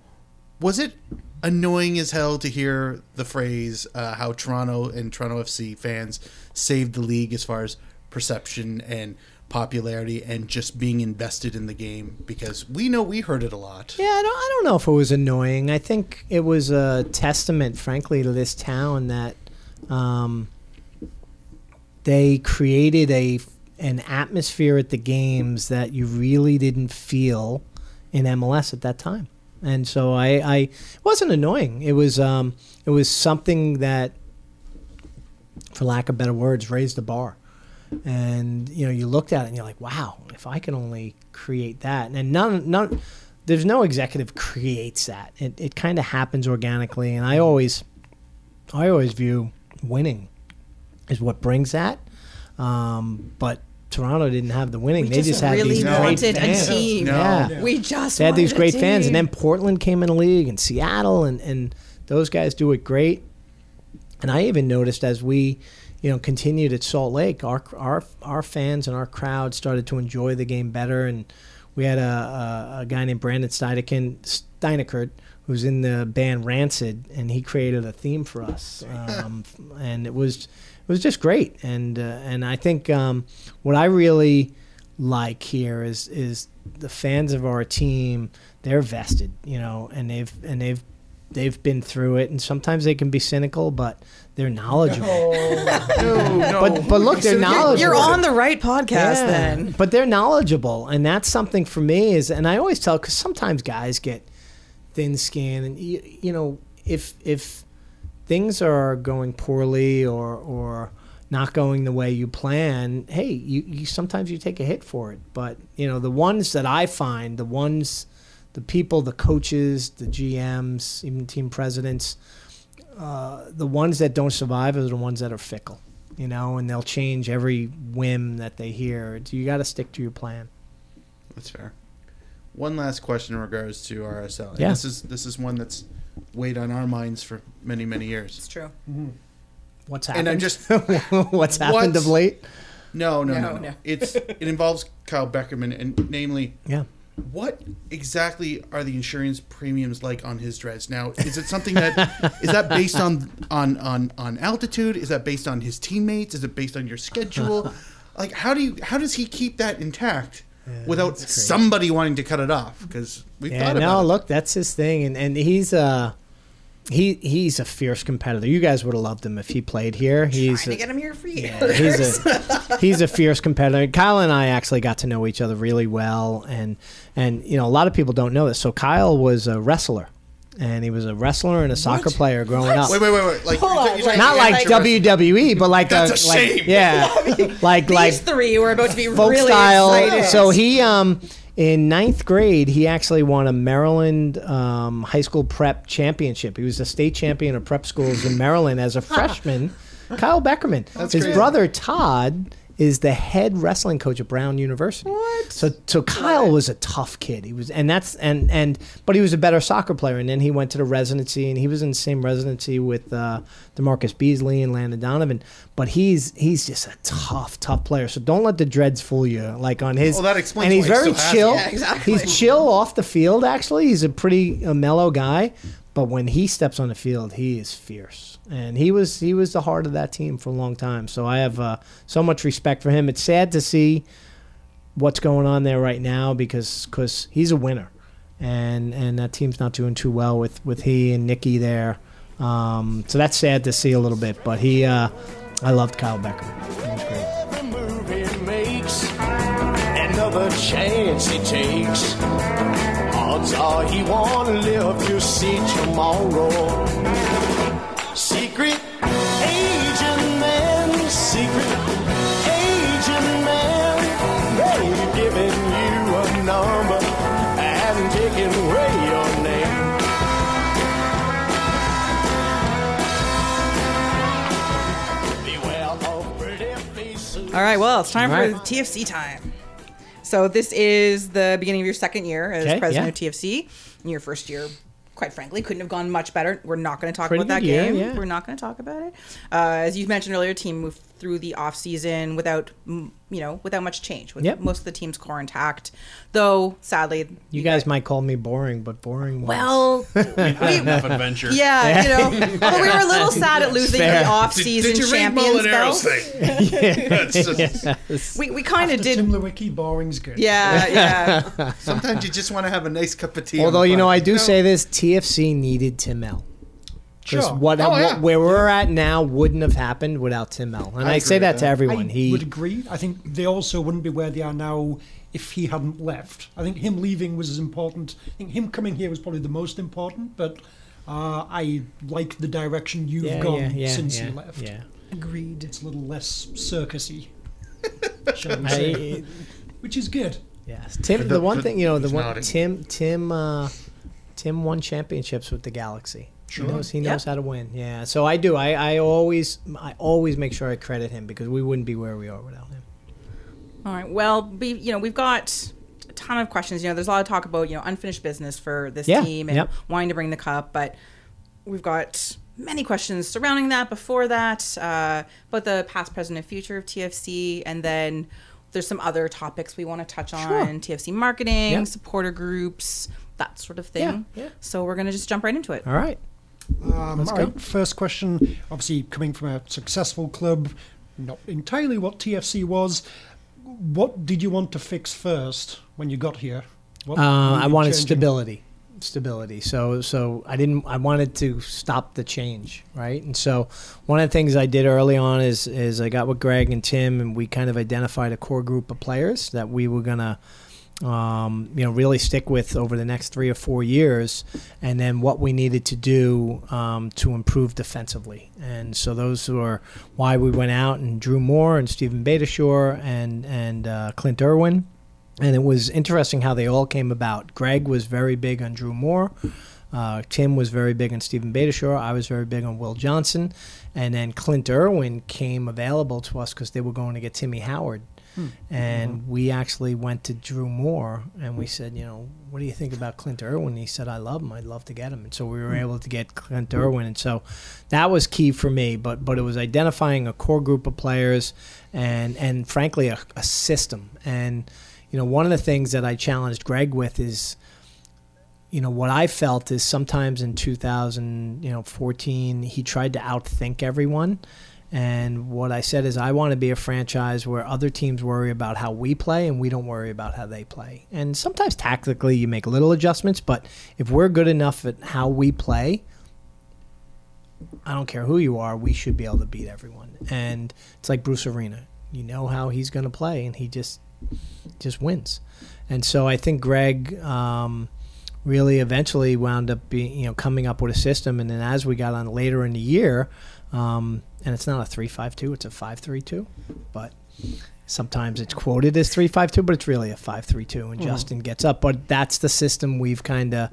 was it annoying as hell to hear the phrase uh, how Toronto and Toronto FC fans saved the league as far as perception and popularity and just being invested in the game? Because we know we heard it a lot. Yeah, I don't, I don't know if it was annoying. I think it was a testament, frankly, to this town that um, they created a an atmosphere at the games that you really didn't feel in MLS at that time. And so I, I wasn't annoying. It was um, it was something that, for lack of better words, raised the bar. And you know, you looked at it and you're like, wow, if I can only create that, and none, none, there's no executive creates that. It, it kind of happens organically. And I always, I always view winning is what brings that. Um, but Toronto didn't have the winning. We they just just, had really these great wanted a team. No. Yeah. We just They had these great fans, and then Portland came in the league, and Seattle, and, and those guys do it great. And I even noticed as we, you know, continued at Salt Lake, our our our fans and our crowd started to enjoy the game better. And we had a, a, a guy named Brandon Steinekin, Steineckert, who's in the band Rancid, and he created a theme for us, um, and it was it was just great. And uh, and I think um, what I really like here is is the fans of our team. They're vested, you know, and they've and they've they've been through it, and sometimes they can be cynical, but they're knowledgeable. No, no. But but look, they're knowledgeable. You're on the right podcast Yeah. then. But they're knowledgeable, and that's something for me. Is and I always tell because sometimes guys get thin skin, and you, you know if if things are going poorly or or not going the way you plan, hey, you, you sometimes you take a hit for it. But you know the ones that I find, the ones, the people, the coaches, the GMs, even team presidents, uh, the ones that don't survive are the ones that are fickle, you know, and they'll change every whim that they hear. You got to stick to your plan. That's fair. One last question in regards to RSL. And Yeah. This is this is one that's weighed on our minds for many many years. It's true. Mm-hmm. What's happened? And happened? I'm just what's happened of What's- late? no no no. No, no. no. It's it involves Kyle Beckerman and namely Yeah. what exactly are the insurance premiums like on his dreads now is it something that is that based on on on on altitude is that based on his teammates is it based on your schedule like how do you how does he keep that intact without somebody wanting to cut it off because we Yeah, thought no, about it. No, look, that's his thing, and and he's uh he he's a fierce competitor. You guys would have loved him if he played here. He's Trying to a, get him here for you. he's a he's a fierce competitor. Kyle and I actually got to know each other really well, and and you know a lot of people don't know this. So Kyle was a wrestler, and he was a wrestler and a soccer player growing up. wait wait wait wait like Hold you're- on, you're wait. Not like amateur WWE, but like That's a like shame. yeah, like like These three were about to be folk really style. excited. So he um in ninth grade he actually won a Maryland um, high school prep championship. He was the state champion of prep schools in Maryland as a freshman. Kyle Beckerman. His crazy. brother Todd is the head wrestling coach at Brown University. What? So so Kyle was a tough kid. He was and that's and and but he was a better soccer player and then he went to the residency and he was in the same residency with uh DeMarcus Beasley and Landon Donovan. But he's he's just a tough, tough player. So don't let the dreads fool you. Like on his Well, that explains and he's why he very still has chill. it. Yeah, exactly. He's chill off the field actually. He's a pretty uh, mellow guy. But when he steps on the field, he is fierce, and he was he was the heart of that team for a long time. So I have uh, so much respect for him. It's sad to see what's going on there right now because cause he's a winner, and and that team's not doing too well with with he and Nikki there. Um, so that's sad to see a little bit. But he, uh, I loved Kyle Becker. He another chance he takes. Odds are he won't live to see tomorrow. Secret agent man, secret agent man. They've given you a number and taken away your name. Beware of pretty faces. All right, well, it's time All for right. TFC time. So this is the beginning of your second year as Okay, president of TFC. And your first year, quite frankly, couldn't have gone much better. We're not going to talk Pretty about that year, game. yeah. We're not going to talk about it. Uh, as you mentioned earlier, team moved through the off season without, you know, without much change. With Yep. most of the team's core intact, though sadly, You guys might call me boring, but boring. Was. well, Enough adventure. yeah, you know, although we were a little sad at losing fair. the off Did, season did you read champions Molinaro's belt. thing? That's just- We, we kind of did. Tim Leiweke, boring's good. Yeah, yeah. Sometimes you just want to have a nice cup of tea. Although you know. I do say this: TFC needed Tim L. Because Sure. what, Oh, what- yeah. where we're at now wouldn't have happened without Tim L. And I I, say agree that with to that. everyone. I he would agree. I think they also wouldn't be where they are now if he hadn't left. I think him leaving was as important. I think him coming here was probably the most important, but uh, I like the direction you've yeah, gone yeah, yeah, since yeah, you left. Yeah. Agreed. It's a little less circusy, shall we say, I, which is good. yes. Tim. The, the- one for- thing you know, the he's one nodding. Tim. Tim. Uh, Tim won championships with the Galaxy. Sure. He knows, he knows how to win. Yeah. So I do. I, I always I always make sure I credit him because we wouldn't be where we are without him. All right. Well, we you know we've got a ton of questions. You know, there's a lot of talk about you know unfinished business for this Yeah, team and yep. wanting to bring the cup, but we've got many questions surrounding that. Before that, uh, about the past, present, and future of TFC, and then there's some other topics we want to touch on: Sure. TFC marketing, Yep. supporter groups, that sort of thing. Yeah, yeah. So we're gonna just jump right into it. All right. Um, Let's all go. right, first question. Obviously, coming from a successful club, not entirely what TFC was. What did you want to fix first when you got here? What Uh, I wanted changing? stability. stability. So so I didn't I wanted to stop the change, right? And so one of the things I did early on is is I got with Greg and Tim and we kind of identified a core group of players that we were gonna um, you know really stick with over the next three or four years, and then what we needed to do um, to improve defensively. And so those were why we went out and Drew Moore and Steven Beitashour and and uh, Clint Irwin and it was interesting how they all came about. Greg was very big on Drew Moore. Uh, Tim was very big on Steven Beitashour. I was very big on Will Johnson. And then Clint Irwin came available to us because they were going to get Timmy Howard. Hmm. And mm-hmm. we actually went to Drew Moore and we said, you know, what do you think about Clint Irwin? He said, I love him. I'd love to get him. And so we were hmm. able to get Clint hmm. Irwin. And so that was key for me. But but it was identifying a core group of players and and frankly a, a system. And you know, one of the things that I challenged Greg with is, you know, what I felt is sometimes in 2000, you know, 14, he tried to outthink everyone. And what I said is, I want to be a franchise where other teams worry about how we play and we don't worry about how they play. And sometimes tactically you make little adjustments, but if we're good enough at how we play, I don't care who you are, we should be able to beat everyone. And it's like Bruce Arena. You know how he's going to play, and he just just wins. And so I think Greg um, really eventually wound up being, you know, coming up with a system. And then as we got on later in the year, um, and it's not a three-five-two; it's a five-three-two, but sometimes it's quoted as three-five-two, but it's really a five-three-two. And Justin gets up, but that's the system we've kind of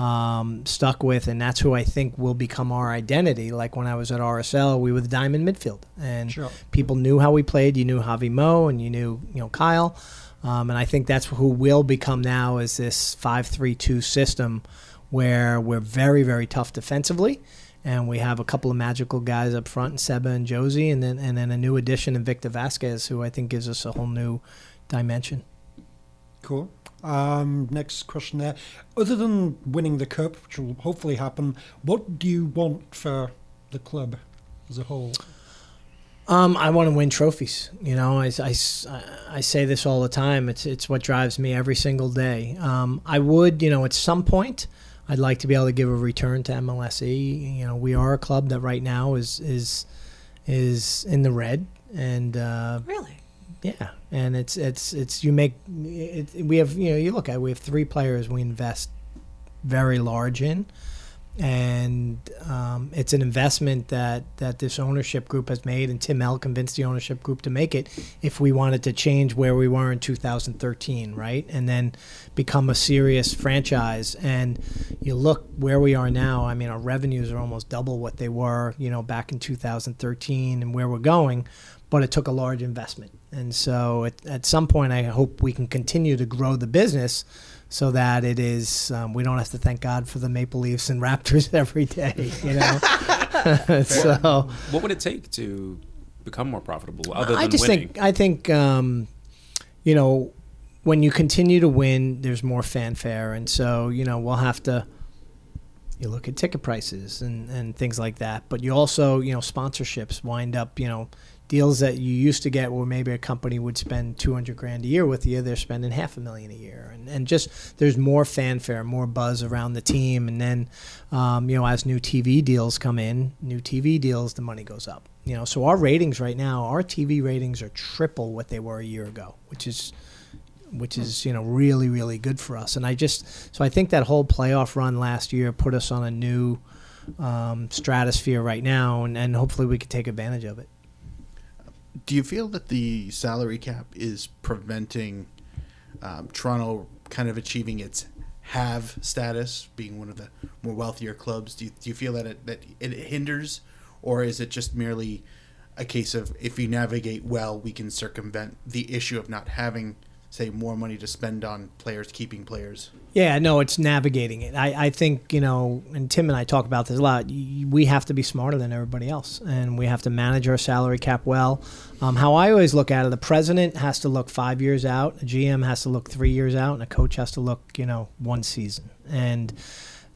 um, stuck with, and that's who I think will become our identity. Like when I was at RSL, we were the diamond midfield, and Sure. people knew how we played. You knew Javi Mo, and you knew you know Kyle, um, and I think that's who will become now is this five-three-two system, where we're very very tough defensively. And we have a couple of magical guys up front, Seba and Jozy, and then and then a new addition in Victor Vázquez, who I think gives us a whole new dimension. Cool. Um, next question there. Other than winning the cup, which will hopefully happen, what do you want for the club as a whole? Um, I want to win trophies. You know, I, I, I say this all the time. It's it's what drives me every single day. Um, I would, you know, at some point, I'd like to be able to give a return to MLSE. You know, we are a club that right now is is is in the red, and uh, Really? yeah, and it's it's it's you make it, we have you know you look at it, we have three players we invest very large in, and um, it's an investment that that this ownership group has made, and Tim L convinced the ownership group to make it if we wanted to change where we were in 2013, right, and then become a serious franchise. And you look where we are now. I mean, our revenues are almost double what they were, you know, back in 2013, and where we're going but it took a large investment. And so at, at some point, I hope we can continue to grow the business so that it is, um, we don't have to thank God for the Maple Leafs and Raptors every day, you know? so What would it take to become more profitable other than I just winning? think, I think, um, you know, when you continue to win, there's more fanfare. And so, you know, we'll have to, you look at ticket prices and, and things like that. But you also, you know, sponsorships wind up, you know, deals that you used to get where maybe a company would spend 200 grand a year with you, they're spending half a million a year. And, and just there's more fanfare, more buzz around the team. And then, um, you know, as new TV deals come in, new TV deals, the money goes up. You know, so our ratings right now, our TV ratings are triple what they were a year ago, which is which is you know really really good for us. And I just so I think that whole playoff run last year put us on a new um, stratosphere right now, and, and hopefully we can take advantage of it. Do you feel that the salary cap is preventing um, Toronto kind of achieving its have status, being one of the more wealthier clubs? Do you, do you feel that it, that it hinders, or is it just merely a case of if we navigate well, we can circumvent the issue of not having, say, more money to spend on players, keeping players? Yeah, no, it's navigating it. I, I think, you know, and Tim and I talk about this a lot. We have to be smarter than everybody else, and we have to manage our salary cap well. Um, how I always look at it, the president has to look five years out, a GM has to look three years out, and a coach has to look, you know, one season. And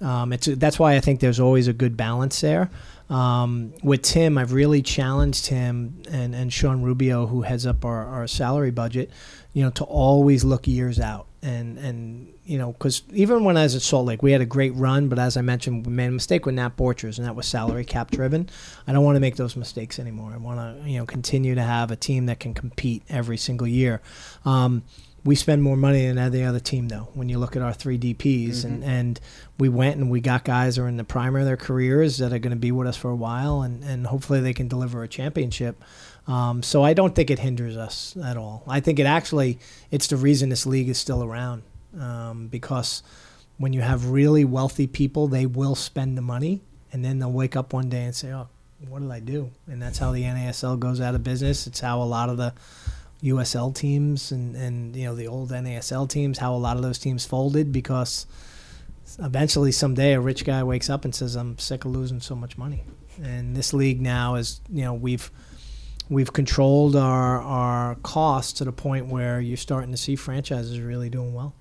um, it's that's why I think there's always a good balance there. Um, with Tim, I've really challenged him and, and Sean Rubio, who heads up our, our salary budget, you know, to always look years out. And, and you know, because even when I was at Salt Lake, we had a great run, but as I mentioned, we made a mistake with Nat Borchers, and that was salary cap driven. I don't want to make those mistakes anymore. I want to, you know, continue to have a team that can compete every single year. Um, we spend more money than any other team, though. When you look at our three DPS, and, and we went and we got guys who are in the prime of their careers that are going to be with us for a while, and, and hopefully they can deliver a championship. Um, so I don't think it hinders us at all. I think it actually it's the reason this league is still around um, because when you have really wealthy people, they will spend the money, and then they'll wake up one day and say, "Oh, what did I do?" And that's how the NASL goes out of business. It's how a lot of the USL teams and, and you know the old NASL teams, how a lot of those teams folded because eventually someday a rich guy wakes up and says, "I'm sick of losing so much money." And this league now is you know we've we've controlled our our costs to the point where you're starting to see franchises really doing well.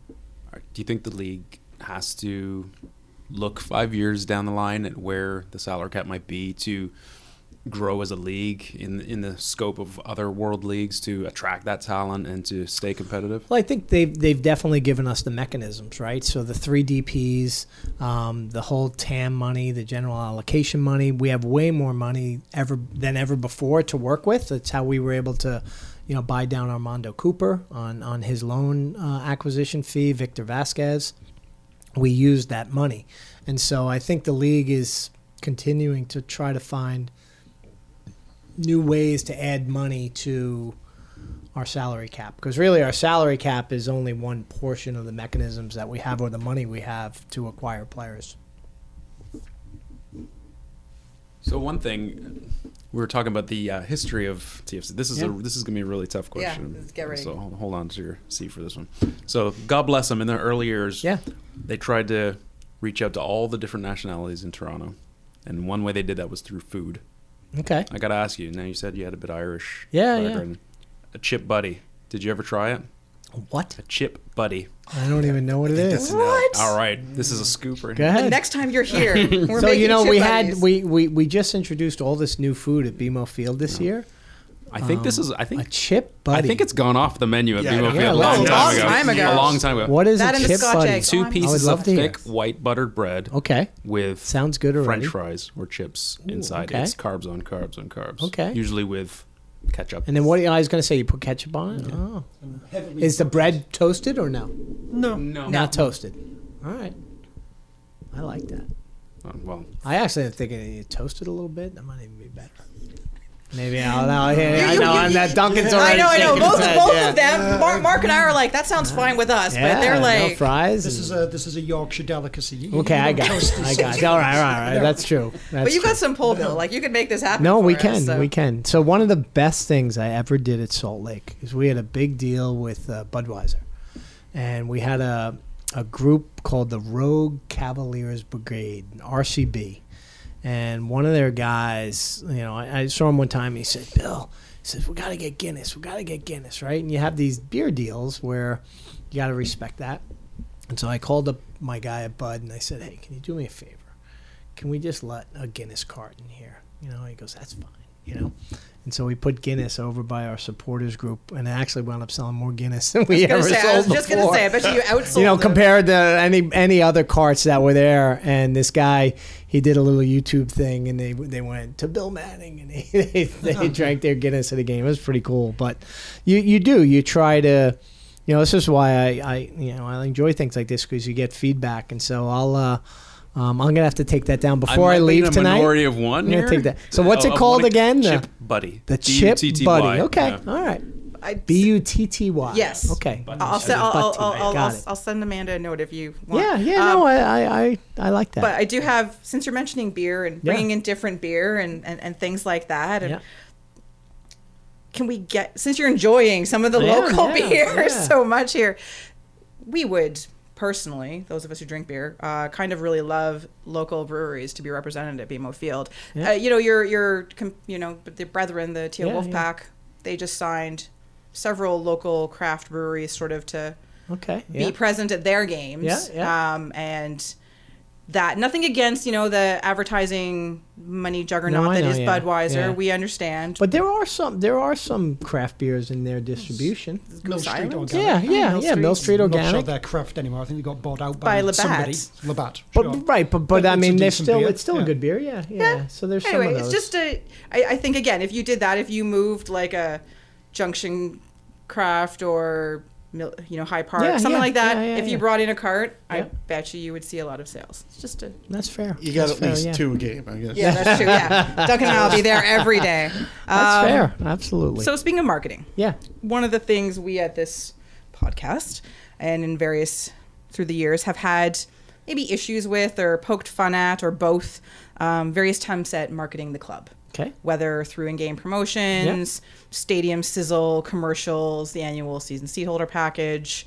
Do you think the league has to look five years down the line at where the salary cap might be to grow as a league in in the scope of other world leagues to attract that talent and to stay competitive? Well, I think they've they've definitely given us the mechanisms, right? So the three DPS, um, the whole TAM money, the general allocation money. We have way more money ever than ever before to work with. That's how we were able to, you know, buy down Armando Cooper on on his loan uh, acquisition fee. Victor Vázquez, we used that money, and so I think the league is continuing to try to find new ways to add money to our salary cap because really our salary cap is only one portion of the mechanisms that we have or the money we have to acquire players. So one thing we were talking about the uh, history of TFC. This is a this is gonna be a really tough Yeah, question. let's get ready. So hold, hold on to your seat for this one. So God bless them. In their early years, Yeah. they tried to reach out to all the different nationalities in Toronto, and one way they did that was through food. Okay. I gotta ask you. Now you said you had a bit Irish. Yeah, yeah. background. A chip buddy. Did you ever try it? What? A chip buddy. I don't even know what it is. What? All right, this is a scoop right Go here. The ahead. next time you're here, we're so making you know chip we buddies. had we, we we just introduced all this new food at BMO Field this year. I think this Um, is. I A think. A chip buddy. I think it's gone off the menu at Yeah, BMO yeah, Field a long, A time, ago. time ago. A long time ago. What is That a and the chip Scotch buddy? egg. Two pieces of to hear. thick white buttered bread Okay. with Sounds good already. French fries or chips inside. okay. It's carbs on carbs on carbs. Okay. Usually with ketchup. And then what I was going to say, you put ketchup on it? Oh. Is the bread toasted or no? No. no. Not toasted. All right. I like that. Oh, well, I actually think it you toast it a little bit. That might even be better. Maybe I'll know. Yeah, I You- know. you- I'm that Duncan's I know, I know. Both, his head, both yeah. of them, Mark, Mark and I are like, that sounds fine with us, Yeah, but they're no like, fries. This is a this is a Yorkshire delicacy. You- okay, you I got it. I got it. All right, all right, all right. That's true. That's but you got some pull, Bill. Like, you could make this happen. No, for we us, can. so. We can. So one of the best things I ever did at Salt Lake is we had a big deal with uh, Budweiser, and we had a a group called the Rogue Cavaliers Brigade, RCB, and one of their guys, you know, I, I saw him one time. He said, "Bill," he says, "We got to get Guinness. We got to get Guinness, right?" And you have these beer deals where you got to respect that. And so I called up my guy at Bud and I said, "Hey, can you do me a favor? Can we just let a Guinness carton here?" You know, he goes, "That's fine." You know, and so we put Guinness over by our supporters group, and it actually wound up selling more Guinness than we ever was, gonna I sold was just going to say, I bet you you outsold you know, them. compared to any any other carts that were there, and this guy, he did a little YouTube thing, and they they went to Bill Manning, and they they, they drank their Guinness at the game. It was pretty cool, but you you do you try to, you know, this is why I I you know I enjoy things like this because you get feedback, and so I'll. uh um, I'm gonna have to take that down before I, might be leave in a tonight. minority of one I'm gonna here. take that. So what's it Uh, called one- again? Chip buddy. The chip D-U-T-T-Y. buddy. Okay, Yeah. All right. B U T T Y. Yes. Okay. I'll, send, I'll, I'll, I'll, I'll, I'll, it. I'll send Amanda a note if you want. Yeah, yeah. Um, no, I, I, I, I like that. But I do have, since you're mentioning beer and Yeah. bringing in different beer and, and, and things like that, and Yeah. can we get, since you're enjoying some of the Yeah, local yeah, beers yeah. so much here, we would personally, those of us who drink beer, uh, kind of really love local breweries to be represented at BMO Field. Yeah. Uh, you know, your, your, you know, the brethren, the Teal Yeah, Wolf yeah. Pack, they just signed several local craft breweries sort of to okay. be present at their games. Yeah, yeah. Um, and that. Nothing against you know the advertising money juggernaut No, that know, is yeah, Budweiser. yeah. We understand. But there are some there are some craft beers in their distribution. Mill Street Island? Organic. Yeah, yeah, yeah. Mill Street Organic. Not sure they're craft anymore. I think they got bought out By by, Labatt. somebody. Labatt. But right, but but, But I mean, they're still beer, it's still yeah. a good beer. Yeah, yeah. So there's anyway, some of it's just a. I, I think again, if you did that, if you moved like a Junction Craft or Mil- you know High Park, Yeah, something yeah, like that, yeah, yeah, if you brought in a cart, I bet you you would see a lot of sales. It's just a. That's fair. You got That's at fair, least yeah. two a game, I guess. Yeah, that's true. Yeah, Duncan and I'll be there every day. That's Um, fair. Absolutely. So speaking of marketing, yeah. one of the things we at this podcast and in various through the years have had maybe issues with or poked fun at or both um, various attempts at marketing the club Okay. whether through in-game promotions stadium sizzle commercials the annual season seat holder package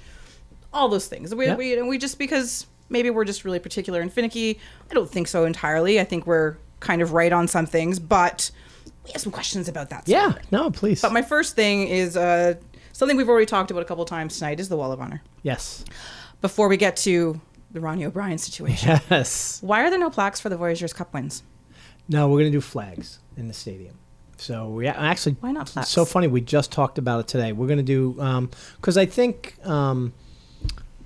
all those things we, Yep. we, we just because maybe we're just really particular and finicky i don't think so entirely i think we're kind of right on some things but we have some questions about that Yeah. No, please. But my first thing is uh, something we've already talked about a couple times tonight is the Wall of Honor. yes. Before we get to the Ronnie O'Brien situation, Yes. why are there no plaques for the Voyagers Cup wins? No, we're gonna do flags in the stadium. So we actually Why not It's so funny. We just talked about it today. We're gonna do because I think um,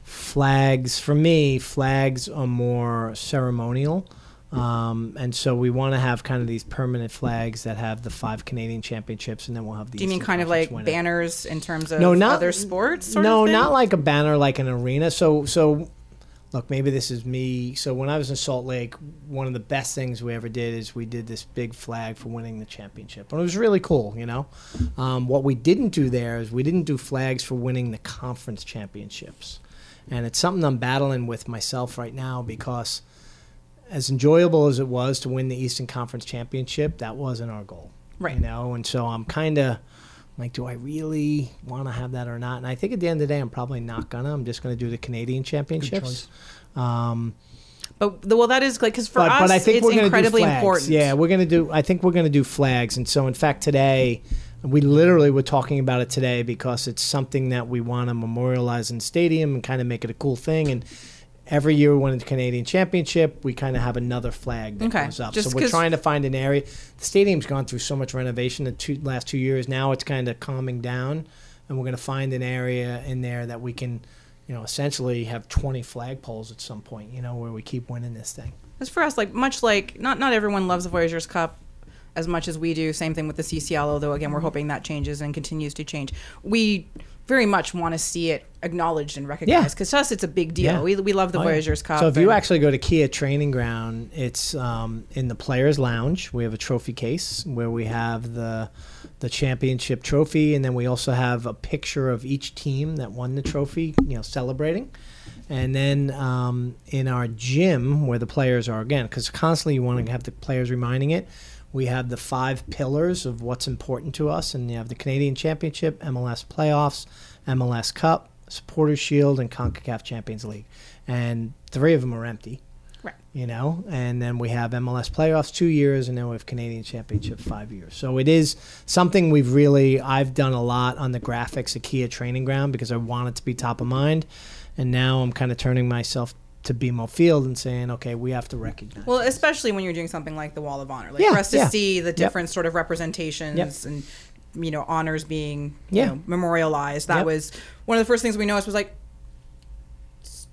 flags for me flags are more ceremonial. Um, and so we want to have kind of these permanent flags that have the five Canadian championships, and then we'll have the. Do you mean kind of like winner. banners in terms of No, not other sports? Sort no, of thing? not like a banner, like an arena. So, so look, maybe this is me. So when I was in Salt Lake, one of the best things we ever did is we did this big flag for winning the championship, and it was really cool. You know, um, what we didn't do there is we didn't do flags for winning the conference championships, and it's something I'm battling with myself right now because. As enjoyable as it was to win the Eastern Conference championship, that wasn't our goal, Right. You know, and so I'm kind of like, do I really want to have that or not? And I think at the end of the day, I'm probably not gonna. I'm just gonna do the Canadian championships. Um, But the, well, that is like because for but, us, but I think it's incredibly important. Yeah, we're gonna do. I think we're gonna do flags. And so, in fact, today we literally were talking about it today because it's something that we want to memorialize in stadium and kind of make it a cool thing. And every year we win the Canadian Championship, we kind of have another flag that Okay, goes up. just so we're trying to find an area. The stadium's gone through so much renovation the two, last two years. Now it's kind of calming down, and we're going to find an area in there that we can, you know, essentially have 20 flagpoles at some point. You know, where we keep winning this thing. Because for us, like much like not not everyone loves the Voyageurs Cup as much as we do. Same thing with the CCL, although again we're hoping that changes and continues to change. We very much want to see it acknowledged and recognized because to us it's a big deal. Yeah. We, we love the Oh, yeah. Cup. So if you actually go to Kia Training Ground, it's um, in the Players Lounge. We have a trophy case where we have the the championship trophy, and then we also have a picture of each team that won the trophy, you know, celebrating. And then um, in our gym, where the players are again, because constantly you want to have the players reminding it. We have the five pillars of what's important to us, and you have the Canadian Championship, MLS playoffs, MLS Cup, Supporters Shield, and CONCACAF Champions League. And three of them are empty. Right. You know, and then we have MLS playoffs two years, and then we have Canadian Championship five years. So it is something we've really I've done a lot on the graphics at Kia Training Ground because I want it to be top of mind, and now I'm kind of turning myself to BMO Field and saying, okay, we have to recognize. Well, this. especially when you're doing something like the Wall of Honor, like Yeah, for us to yeah. see the Yep. different sort of representations Yep. and you know honors being you Yeah. know, memorialized. That Yep. was one of the first things we noticed was like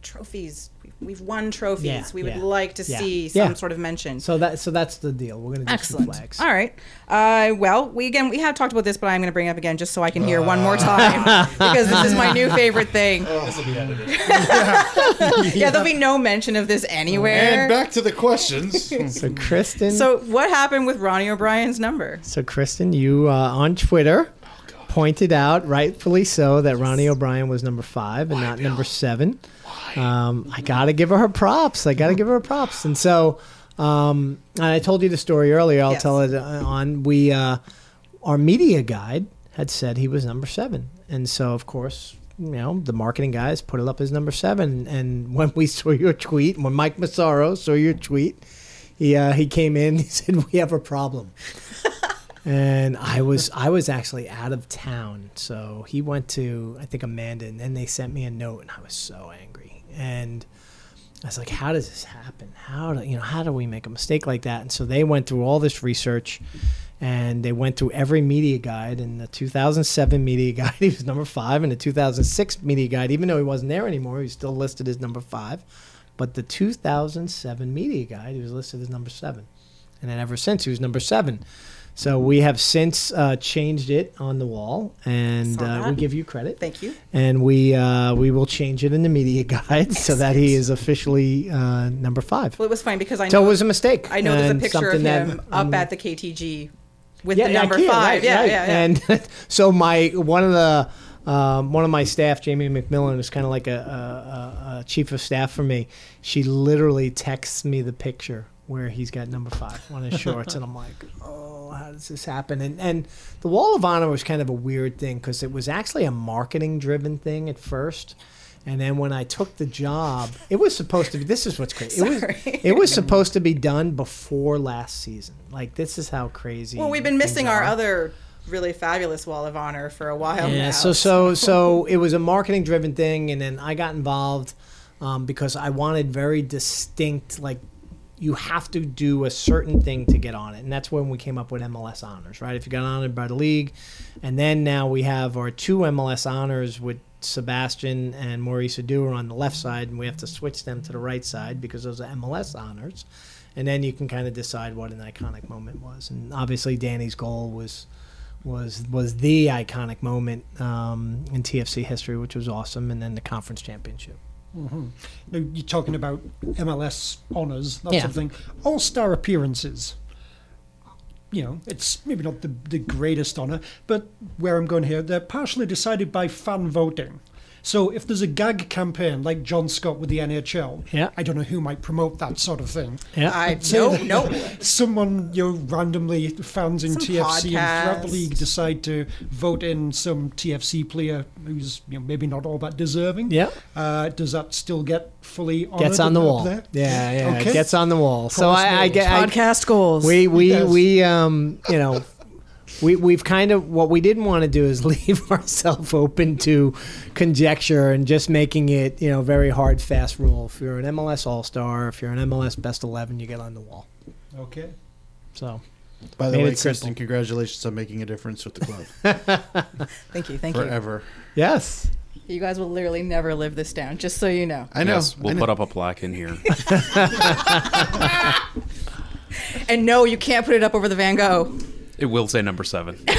trophies. We've- We've won trophies. Yeah, we would yeah. like to Yeah. see Yeah. some sort of mention. so that so that's the deal. We're gonna do Excellent. some flags. All right. Uh, well, we again we have talked about this, but I'm going to bring it up again just so I can hear one more time because this is my new favorite thing. This will be edited. yeah, there'll be no mention of this anywhere. And back to the questions. So Kristin, so what happened with Ronnie O'Brien's number? So, Kristin, you uh, on Twitter pointed out, rightfully so, that Ronnie O'Brien was number five and not number seven. Um, I got to give her her props. I got to give her her props. And so, um, and I told you the story earlier. I'll Yes. tell it uh, on. We, uh, our media guide had said he was number seven. And so, of course, you know, the marketing guys put it up as number seven. And when we saw your tweet, when Mike Massaro saw your tweet, he, uh, he came in, he said, We have a problem and I was I was actually out of town, so he went to I think Amanda, and then they sent me a note, and I was so angry. And I was like, how does this happen? How do you know? How do we make a mistake like that? And so they went through all this research, and they went through every media guide. In the 2007 media guide, he was number five. In the 2006 media guide, even though he wasn't there anymore, he was still listed as number five. But the 2007 media guide, he was listed as number seven, and then ever since he was number seven. So we have since uh, changed it on the wall, and uh, we give you credit Thank you. and we uh, we will change it in the media guide so that he is officially uh, number five. Well, it was fine because I So know it was a mistake. I know there's a picture of something that- him up at the KTG with yeah, the number five. right, yeah, right. yeah, yeah. And so my one of the um, one of my staff, Jamie McMillan, is kind of like a, a, a, a chief of staff for me. She literally texts me the picture where he's got number five on his shorts, and I'm like, oh, how does this happen? And and the Wall of Honor was kind of a weird thing because it was actually a marketing driven thing at first. And then when I took the job, it was supposed to be. This is what's crazy. It was it was supposed to be done before last season. Like this is how crazy. well, we've been missing our are. other really fabulous Wall of Honor for a while Yeah, now. so so so it was a marketing driven thing, and then I got involved um, because I wanted very distinct, like you have to do a certain thing to get on it, and that's when we came up with MLS honors, right? If you got honored by the league, and then now we have our two MLS honors with Sebastian and Maurice Edu are on the left side, and we have to switch them to the right side because those are MLS honors. And then you can kind of decide what an iconic moment was, and obviously Danny's goal was was was the iconic moment um, in TFC history, which was awesome, and then the conference championship. Mm-hmm. Now, you're talking about MLS honors, that Yeah. sort of thing. All star appearances. You know, it's maybe not the, the greatest honor, but where I'm going here, they're partially decided by fan voting. So if there's a gag campaign like John Scott with the NHL, Yeah. I don't know who might promote that sort of thing. Yeah, I Say no that no. Someone, you know, randomly fans in Some TFC and throughout the league decide to vote in some TFC player who's you know, maybe not all that deserving. yeah, Uh, does that still get fully honored gets on the wall. there? Yeah, yeah, Okay. it gets on the wall. So I, I walls. get I, Podcast goals. we we Yes. we um you know we we've kind of what we didn't want to do is leave ourselves open to conjecture and just making it you know very hard fast rule. If you're an MLS All Star, if you're an MLS Best Eleven, you get on the wall. Okay. So By the way, it simple. Kristin, congratulations on making a difference with the club thank you, thank you. forever. yes, You guys will literally never live this down, just so you know. I know. Yes, we'll know. put up a plaque in here. And no, you can't put it up over the Van Gogh. It will say number seven. for the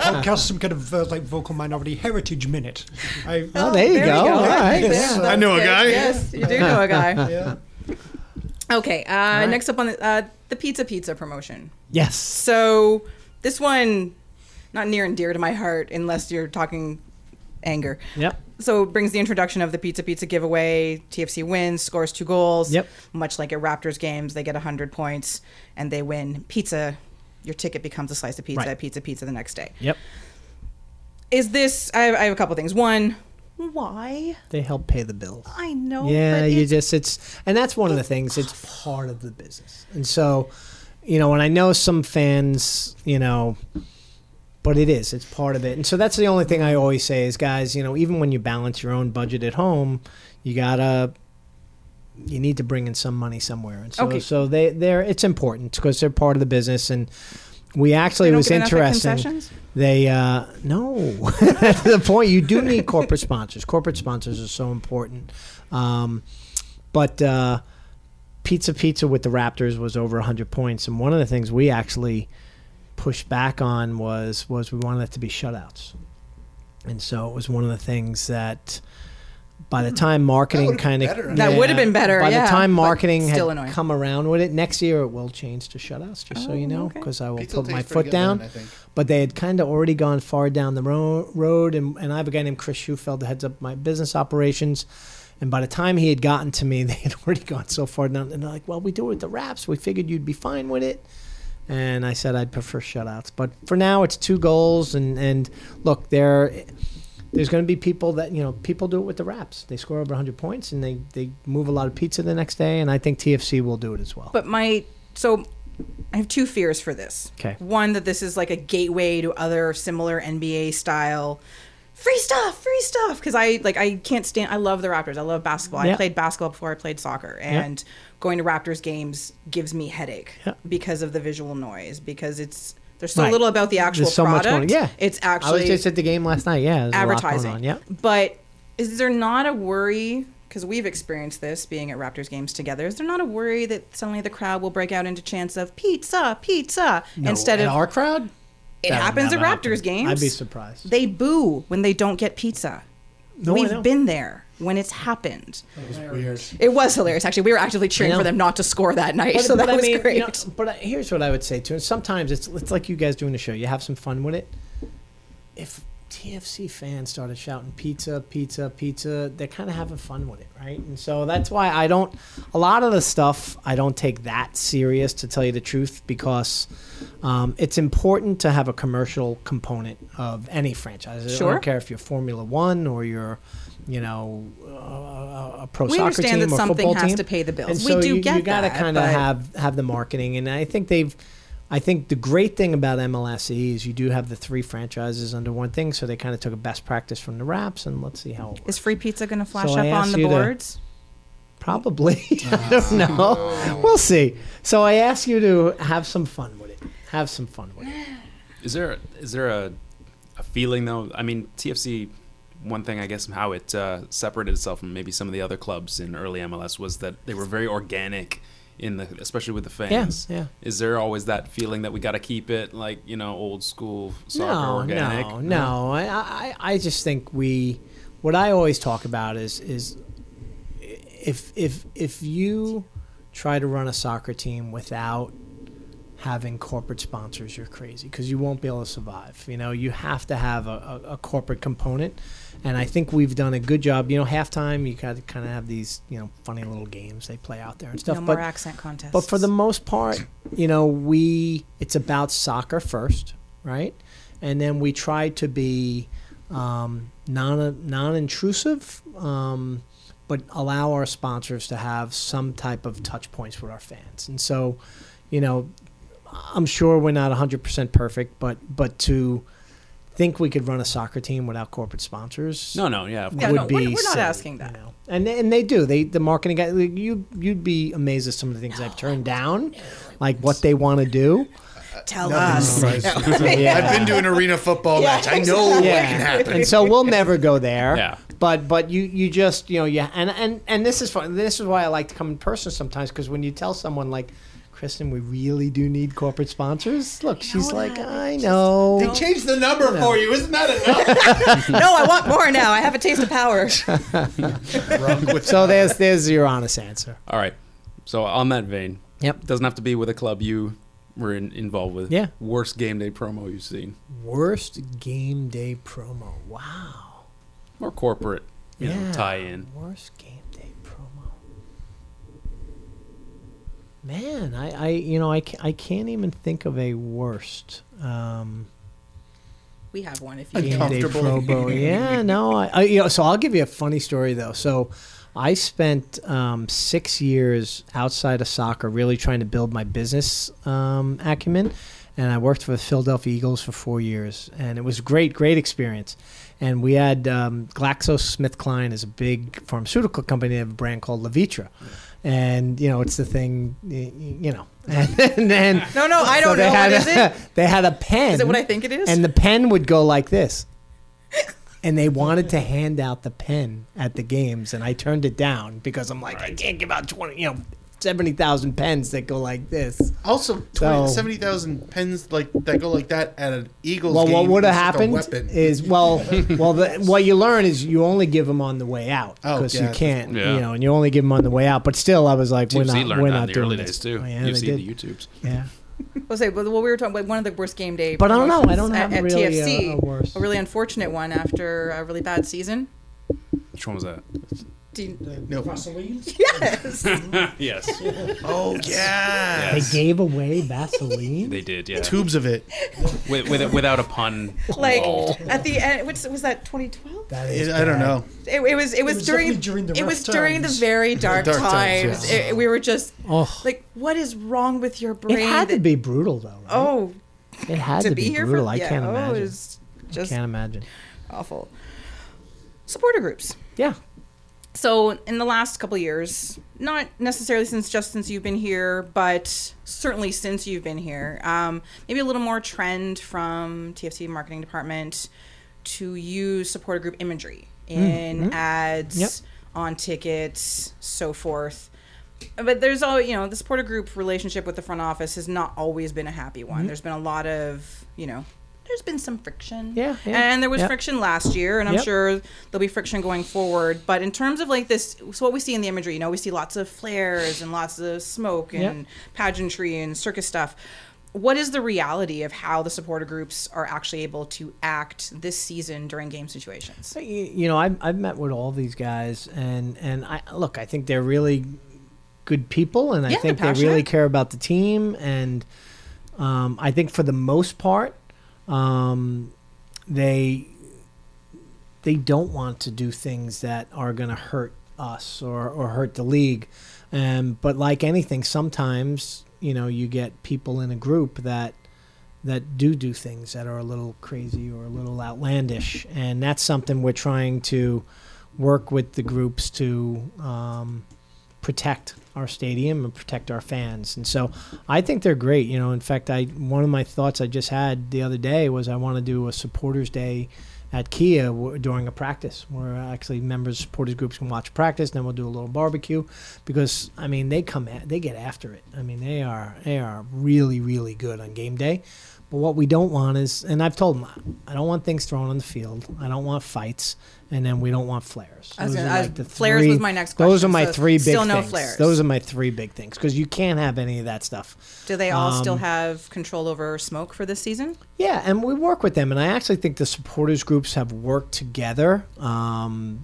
Podcast, some kind of uh, like vocal minority heritage minute. I, Oh, there you go. All right, Yes. yeah. I know a guy. Yes, you do know a guy. yeah. Okay, uh, next up on the, uh, the Pizza Pizza promotion. yes, So this one, not near and dear to my heart, unless you're talking anger. yep, So it brings the introduction of the Pizza Pizza giveaway. TFC wins, scores two goals. Yep. Much like at Raptors games, they get 100 points and they win pizza. Your ticket becomes a slice of pizza Right. Pizza Pizza the next day. yep. Is this, I have, I have a couple things. One, why? They help pay the bills. I know. Yeah, but you just it's and that's one of the things. It's part of the business, and so you know, and I know some fans, you know, but it is. It's part of it, and so that's the only thing I always say is, guys, you know, even when you balance your own budget at home, you gotta. You need to bring in some money somewhere, and so Okay. so they they're it's important because they're part of the business, and we actually was interesting. They uh, no. That's the point. You do need corporate sponsors. Corporate sponsors are so important. Um, but uh, Pizza Pizza with the Raptors was over 100 points, and one of the things we actually pushed back on was was we wanted it to be shutouts, and so it was one of the things that. By the hmm. time marketing kind of better. That would've been better, By yeah, the time marketing had annoying. come around with it, next year it will change to shutouts. Just so oh, you Oh, know, okay. because I will Pizza put my foot down then, I think. but they had kind of already gone far down the ro- road. And, and I have a guy named Chris Schufeld that heads up my business operations. And by the time he had gotten to me, they had already gone so far down. And they're like, well, we do it with the wraps. We figured you'd be fine with it. And I said I'd prefer shutouts. But for now, it's two goals. And, and look, there, there's going to be people that, you know, people do it with the wraps. They score over 100 points and they, they move a lot of pizza the next day. And I think TFC will do it as well. But my so I have two fears for this. Okay. One that this is like a gateway to other similar NBA style free stuff, free stuff. Because I like I can't stand. I love the Raptors. I love basketball. I played basketball before I played soccer, and going to Raptors games gives me headache Yeah. because of the visual noise. Because it's there's so Right. little about the actual There's so product. much going. Yeah, it's actually. I was just at the game last night. Yeah, there's a lot going advertising. on. Yeah. But is there not a worry? Because we've experienced this being at Raptors games together. Is there not a worry that suddenly the crowd will break out into chants of pizza, pizza instead of our crowd. It That happens at Raptors happen. games? I'd be surprised. They boo when they don't get pizza. No, We've been there when it's happened. That was weird. It was hilarious. Actually, we were actively cheering for them not to score that night, so that I was mean, great. you know, but uh, here's what I would say too. And sometimes it's it's like you guys doing the show. You have some fun with it. If TFC fans started shouting pizza, pizza, pizza, they're kind of having fun with it, right? And so that's why I don't. A lot of the stuff I don't take that serious, to tell you the truth, because um, it's important to have a commercial component of any franchise. Sure. I don't care if you're Formula One or you're, you know, uh, a pro We soccer understand team We understand that or something has team. to pay the bills. And We so do you, get you gotta that, kind of have have the marketing, and I think they've. I think the great thing about MLSE is you do have the three franchises under one thing, so they kind of took a best practice from the Raps, and let's see how it works. Is free pizza going to flash So up on the you to- boards? Probably, I don't know. We'll see. So I ask you to have some fun with it. Have some fun with it. Is there is there a, a feeling though? I mean, TFC. One thing I guess how it uh, separated itself from maybe some of the other clubs in early MLS was that they were very organic in the, especially with the fans. yeah. Is there always that feeling that we got to keep it like you know old school soccer no, organic? No, no. I, I, I just think we. What I always talk about is is if if if you try to run a soccer team without having corporate sponsors, you're crazy because you won't be able to survive. You know, you have to have a, a, a corporate component, and I think we've done a good job. You know, halftime you got to kind of have these you know funny little games they play out there and stuff. No but more accent contests. but for the most part, you know, we it's about soccer first, right? And then we try to be um, non non intrusive, um, but allow our sponsors to have some type of touch points with our fans. And so, you know, I'm sure we're not 100% perfect, but but to think we could run a soccer team without corporate sponsors No, no, yeah. Of Yeah, course. no, would be we're- we're not silly, asking that. you know? And and they do. They the marketing guy. like, You you'd be amazed at some of the things I've turned down, like what they want to do. Tell Nothing's us. surprising. Yeah. I've been to an arena football Yeah, match. I know what Yeah. can happen. And so we'll never go there. Yeah. But but you you just you know yeah and and and this is fun. This is why I like to come in person sometimes because when you tell someone like. Kristin, we really do need corporate sponsors. Look, she's like, I know. They changed the number for you. Isn't that enough? no, I want more now. I have a taste of power. So there's there's your honest answer. All right. So on that vein, Yep. doesn't have to be with a club you were in, involved with. Yeah. Worst game day promo you've seen, Worst game day promo. Wow. or corporate, you know, tie-in. Worst game day promo. Man, I, I you know I, I can't even think of a worst um, we have one if you game can. day Uncomfortable. promo. Yeah, no, I, I you know so I'll give you a funny story though. So I spent um, six years outside of soccer, really trying to build my business um, acumen. And I worked for the Philadelphia Eagles for four years, and it was great, great experience. And we had um, GlaxoSmithKline is a big pharmaceutical company. They have a brand called Levitra, and you know it's the thing, you know. And, and then No, no, I don't they know. had What is a, it? They had a pen. Is it what I think it is? And the pen would go like this. And they wanted to hand out the pen at the games, and I turned it down because I'm like, I can't give out twenty, you know, seventy thousand pens that go like this. Also, 20, So- 70,000 pens like that go like that at an Eagles Well, game. what would have is just a happened weapon. is well, well, the, what you learn is you only give them on the way out Oh, because yeah, you that's can't, Yeah. you know, and you only give them on the way out. But still, I was like, we're TFC not, learned we're that not in the doing early this. days too. Oh, yeah, You've seen did. the YouTubes. Yeah. I'll say, but what we were talking about, one of the worst game day. But I don't know. I don't have at, at really a- TFC. a worst. a really unfortunate one after a really bad season. Which one was that? Do you- No. Vaseline? Oh, yes. yes, Oh, yeah. They gave away Vaseline. they did. Yeah, Tubes of it. with, with without a pun. like involved. at the end, what's, was that 2012? That is I don't know. It, it was. It was, was during. definitely during the it rough was during the very dark, Dark times, times. yes. It- we were just Oh, like, what is wrong with your brain? it had to be brutal though. Right? Oh, it had to to, be, here brutal. for I yeah, can't oh, imagine. It was just Can't imagine. awful. supporter groups. Yeah. So in the last couple of years, not necessarily since just since you've been here, but certainly since you've been here, um, maybe a little more trend from TFC marketing department to use supporter group imagery mm, in mm-hmm. ads, Yep. on tickets, so forth. But there's all you know, the supporter group relationship with the front office has not always been a happy one. Mm-hmm. There's been a lot of you know. There's been some friction. Yeah, yeah. And there was Yep. friction last year, and I'm Yep. sure there'll be friction going forward. But in terms of like this, so what we see in the imagery, you know, we see lots of flares and lots of smoke and Yep. pageantry and circus stuff. What is the reality of how the supporter groups are actually able to act this season during game situations? You, you know, I've, I've met with all these guys, and and I look, I think they're really good people, and I think they're really care about the team, and um, I think for the most part, um, they they don't want to do things that are going to hurt us or, or hurt the league. Um, but like anything, sometimes you know you get people in a group that that do do things that are a little crazy or a little outlandish, and that's something we're trying to work with the groups to um, protect our stadium and protect our fans. And so I think they're great. You know, in fact, I one of my thoughts I just had the other day was I want to do a supporters day at Kia w- during a practice where actually members supporters groups can watch practice then we'll do a little barbecue because I mean they come at, they get after it. I mean they are they are really really good on game day. But what we don't want is, and I've told them, I don't want things thrown on the field. I don't want fights, and then we don't want flares. I was Those gonna- are I like was- the flares was my next Those are question, my so three big still no things. flares. Those are my three big things because you can't have any of that stuff. Do they all still Um, have control over smoke for this season? Yeah, and we work with them, and I actually think the supporters groups have worked together. Um,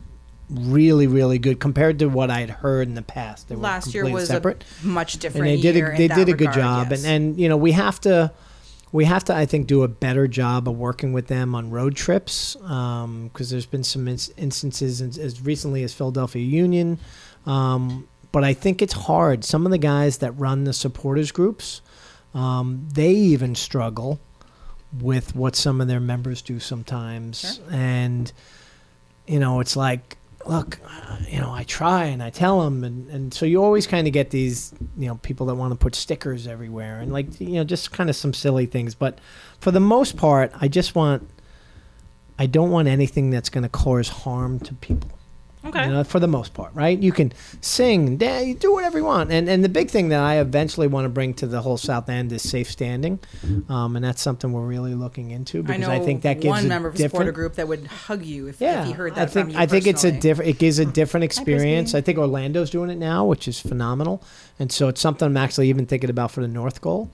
really, really good compared to what I had heard in the past. They were Last year completely was separate. a much different and they did year a, in they that did a good regard, job yes. and and you know we have to we have to I think do a better job of working with them on road trips because there's been some ins- instances as, as recently as Philadelphia Union. Um, but I think it's hard. Some of the guys that run the supporters groups um, they even struggle with what some of their members do sometimes. And you know it's like look uh, you know i try and i tell them and, and so you always kind of get these you know people that want to put stickers everywhere and like you know just kind of some silly things but for the most part i just want i don't want anything that's going to cause harm to people Okay. you know, for the most part, right? You can sing, da- you do whatever you want, and and the big thing that I eventually want to bring to the whole South End is safe standing, um, and that's something we're really looking into I because know I, think that gives one a member of the supporter different. group that would hug you if, Yeah, if he heard that I think from you I think it's a personally. different. It gives a different experience. I think Orlando's doing it now, which is phenomenal, and so it's something I'm actually even thinking about for the North Goal.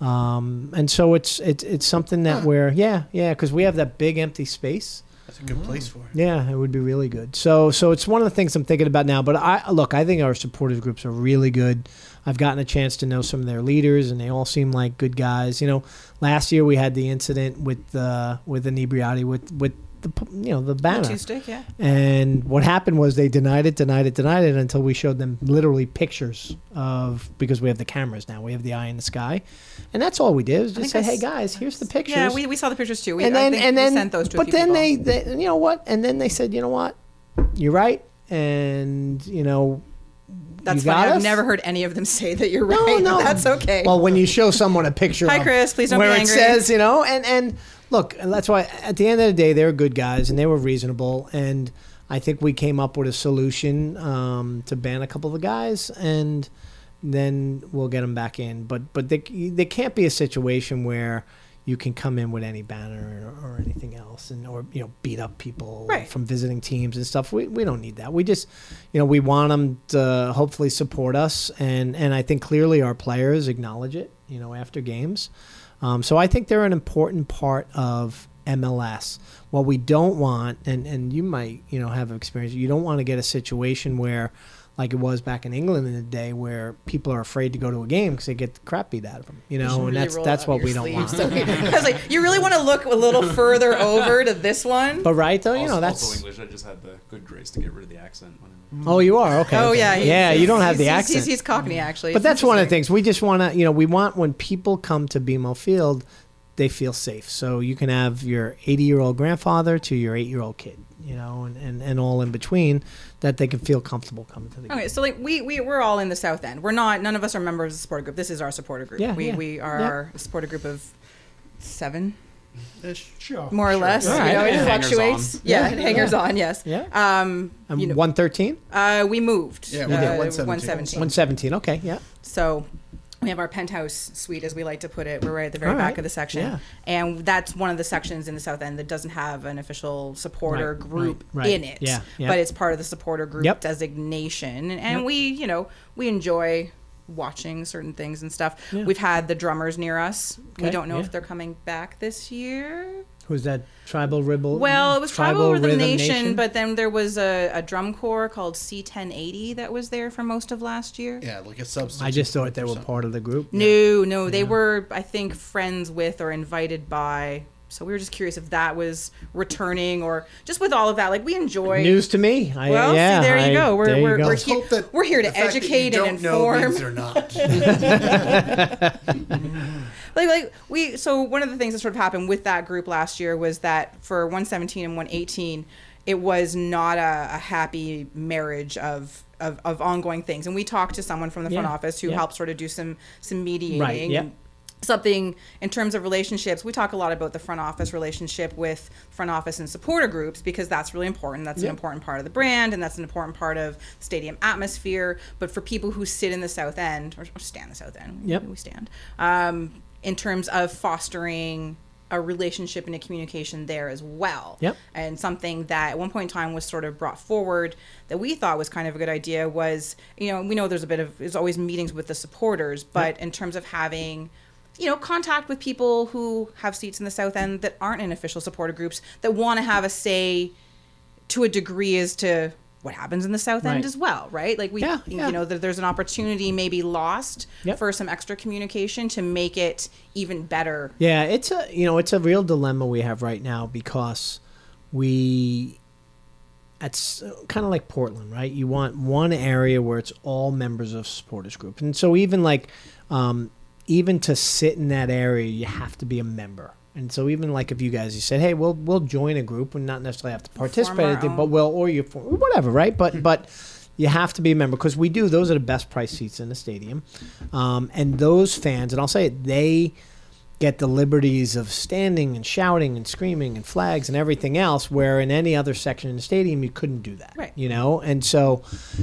Um, and so it's it's it's something that we're yeah yeah because we have that big empty space. That's a good place for it. Yeah, it would be really good. So, so it's one of the things I'm thinking about now. But I look, I think our supporters groups are really good. I've gotten a chance to know some of their leaders, and they all seem like good guys. You know, last year we had the incident with uh, with inebriati with with the you know the The banner, two stick, yeah. and what happened was they denied it, denied it, denied it until we showed them literally pictures of because we have the cameras now, we have the eye in the sky, and that's all we did was just say, hey guys, here's the pictures Yeah, we, we saw the pictures too. We, and then think and then sent those to but then they, they you know what and then they said you know what you're right and you know That's you funny. I've never heard any of them say that you're no right. no that's okay. well when you show someone a picture Hi, of Chris. Please don't where be it says you know and and look and that's why at the end of the day they were good guys and they were reasonable and I think we came up with a solution um, to ban a couple of the guys and then we'll get them back in. But but they, there can't be a situation where you can come in with any banner or, or anything else and or you know beat up people Right. from visiting teams and stuff. We, we don't need that. We just you know we want them to hopefully support us and and i think clearly our players acknowledge it you know after games um, so i think they're an important part of mls what we don't want and and you might you know have experience you don't want to get a situation where like it was back in England in the day, where people are afraid to go to a game because they get the crap beat out of them. You You should know, and really that's that's what your we don't want. sleeves. Okay. I was like, you really want to look a little further over to this one? But right though, you also, know that's. also English. I just had the good grace to get rid of the accent. Whenever. Oh, you are okay. oh okay. yeah, yeah. You don't have the accent. He's, he's Cockney actually. but It's that's one of the things we just want to. You know, we want when people come to BMO Field, they feel safe. So you can have your 80 year old grandfather to your eight year old kid. You know, and, and, and all in between, that they can feel comfortable coming to the game. Okay, so like we, we we're all in the South End. We're not. None of us are members of the supporter group. This is our supporter group. Yeah, we yeah. we are Yeah. our supporter group of seven, Ish. Sure. more or less. All You know, it Yeah. Fluctuates. on. Yeah, Yeah. hangers on. Yes. Yeah. Um. And you know, 113? uh, we moved. Yeah, uh, we did 117. 117. 117. Okay, yeah. So we have our penthouse suite, as we like to put it. We're right at the very All back right. of the section, Yeah. and that's one of the sections in the South End that doesn't have an official supporter Right, group right, in it. Yeah, yeah. but it's part of the supporter group Yep. designation, and, Yep. we, you know, we enjoy watching certain things and stuff. Yeah. We've had the drummers near us. we don't know yeah. if they're coming back this year. Who's that? Tribal Ribble? Well, it was Tribal, Rhythm, Rhythm Nation, but then there was a, a drum corps called C1080 that was there for most of last year. Yeah, like a substitute. I just thought they were part of the group. No, no, they were, I think, friends with or invited by. So we were just curious if that was returning or just with all of that. Like we enjoy. News to me. I, Well, yeah, see, there you I- go. We're we're, go. we're, Let's here, hope that we're here to the that you educate and don't know inform. means they're not. like like we so one of the things that sort of happened with that group last year was that for 117 and 118 it was not a, a happy marriage of, of of ongoing things and we talked to someone from the front Yeah, office who yeah. helped sort of do some some mediating Right, yeah. something in terms of relationships we talk a lot about the front office relationship with front office and supporter groups because that's really important that's an important part of the brand and that's an important part of stadium atmosphere but for people who sit in the south end or, or stand the south end Yep. we stand um, in terms of fostering a relationship and a communication there as well. Yep. And something that at one point in time was sort of brought forward that we thought was kind of a good idea was, you know, we know there's a bit of there's always meetings with the supporters, but in terms of having you know, contact with people who have seats in the South End that aren't in official supporter groups that want to have a say to a degree as to what happens in the South End Right. as well, right? Like we, Yeah, yeah. you know, that there's an opportunity maybe lost Yep. for some extra communication to make it even better. Yeah, it's a you know it's a real dilemma we have right now because we it's kind of like Portland, right? You want one area where it's all members of supporters group, and so even like um, even to sit in that area, you have to be a member. And so even like if you guys you said, hey, we'll we'll join a group and not necessarily have to participate, it, but we'll or you form whatever, right? But but you have to be a member because we do. Those are the best price seats in the stadium, um, and those fans, and I'll say it, they get the liberties of standing and shouting and screaming and flags and everything else where in any other section in the stadium you couldn't do that Right. you know and so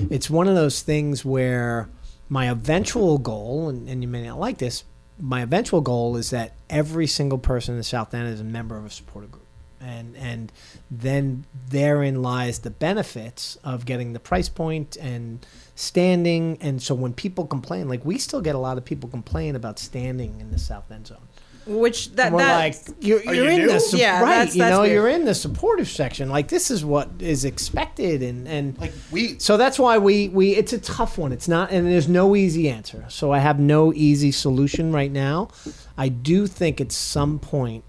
it's one of those things where my eventual goal and, and you may not like this my eventual goal is that every single person in the south end is a member of a supporter group. And and then therein lies the benefits of getting the price point and standing. And so when people complain like we still get a lot of people complain about standing in the south end zone Which that and we're that like you're, oh, you're you in new? the su- Yeah, right that's- you that's know weird. you're in the supportive section. Like this is what is expected and and Like we so that's why we we it's a tough one. It's not and there's no easy answer. So i have no easy solution right now. I do think at some point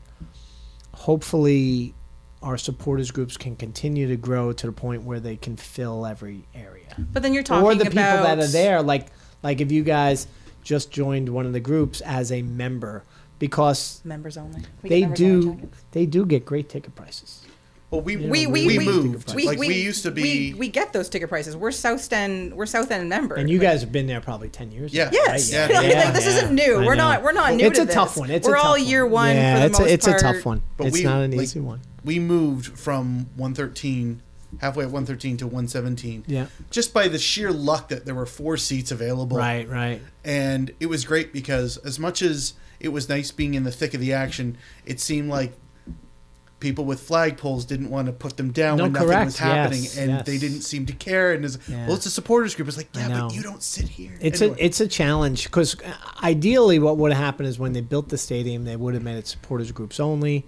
hopefully our supporters groups can continue to grow to the point where they can fill every area. But then you're talking or the people that are there like like if you guys just joined one of the groups as a member because members only. We get they members only do tickets. they do get great ticket prices well we You know, We we we, we, moved. We, like we, we- used to be. We, get those ticket prices. We're South End. We're South End members. and you guys have been there probably 10 years Yeah. now, Yes. Yeah, Like, yeah, this yeah. isn't new. I We're know. not. We're not new it's to a this. tough one it's we're a tough all one. year one yeah for the it's most a, it's part. a tough one But it's we, not an like, easy one we moved from 113 halfway at 113 to 117 yeah just by the sheer luck that there were four seats available right right and it was great because as much as it was nice being in the thick of the action it seemed like people with flagpoles didn't want to put them down No, when nothing was happening Yes, and yes. they didn't seem to care and it's, Yeah. well it's a supporters group it's like yeah but you don't sit here It's Anyway. a it's a challenge because ideally, what would have happened is when they built the stadium, they would have made it supporters groups only.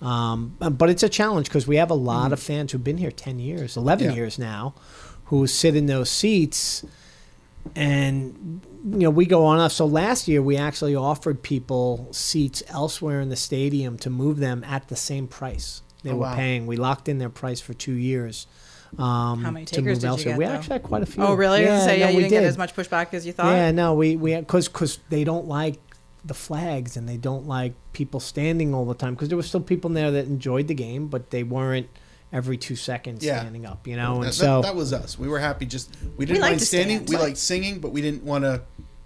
Um, but it's a challenge because we have a lot of fans who've been here ten years, eleven Yeah. years now, who sit in those seats, and you know we go on off. So last year we actually offered people seats elsewhere in the stadium to move them at the same price they Oh, were wow. paying. We locked in their price for two years. Um, How many to takers move did you get, We though? actually had quite a few. Oh, really? Yeah, so yeah, no, you we didn't get as much pushback as you thought. Yeah, no, we we because because they don't like the flags and they don't like people standing all the time because there were still people in there that enjoyed the game, but they weren't every two seconds Yeah. standing up, you know. And That, so that, that was us. We were happy. Just we didn't like mind standing. stand. We liked singing, but we didn't want to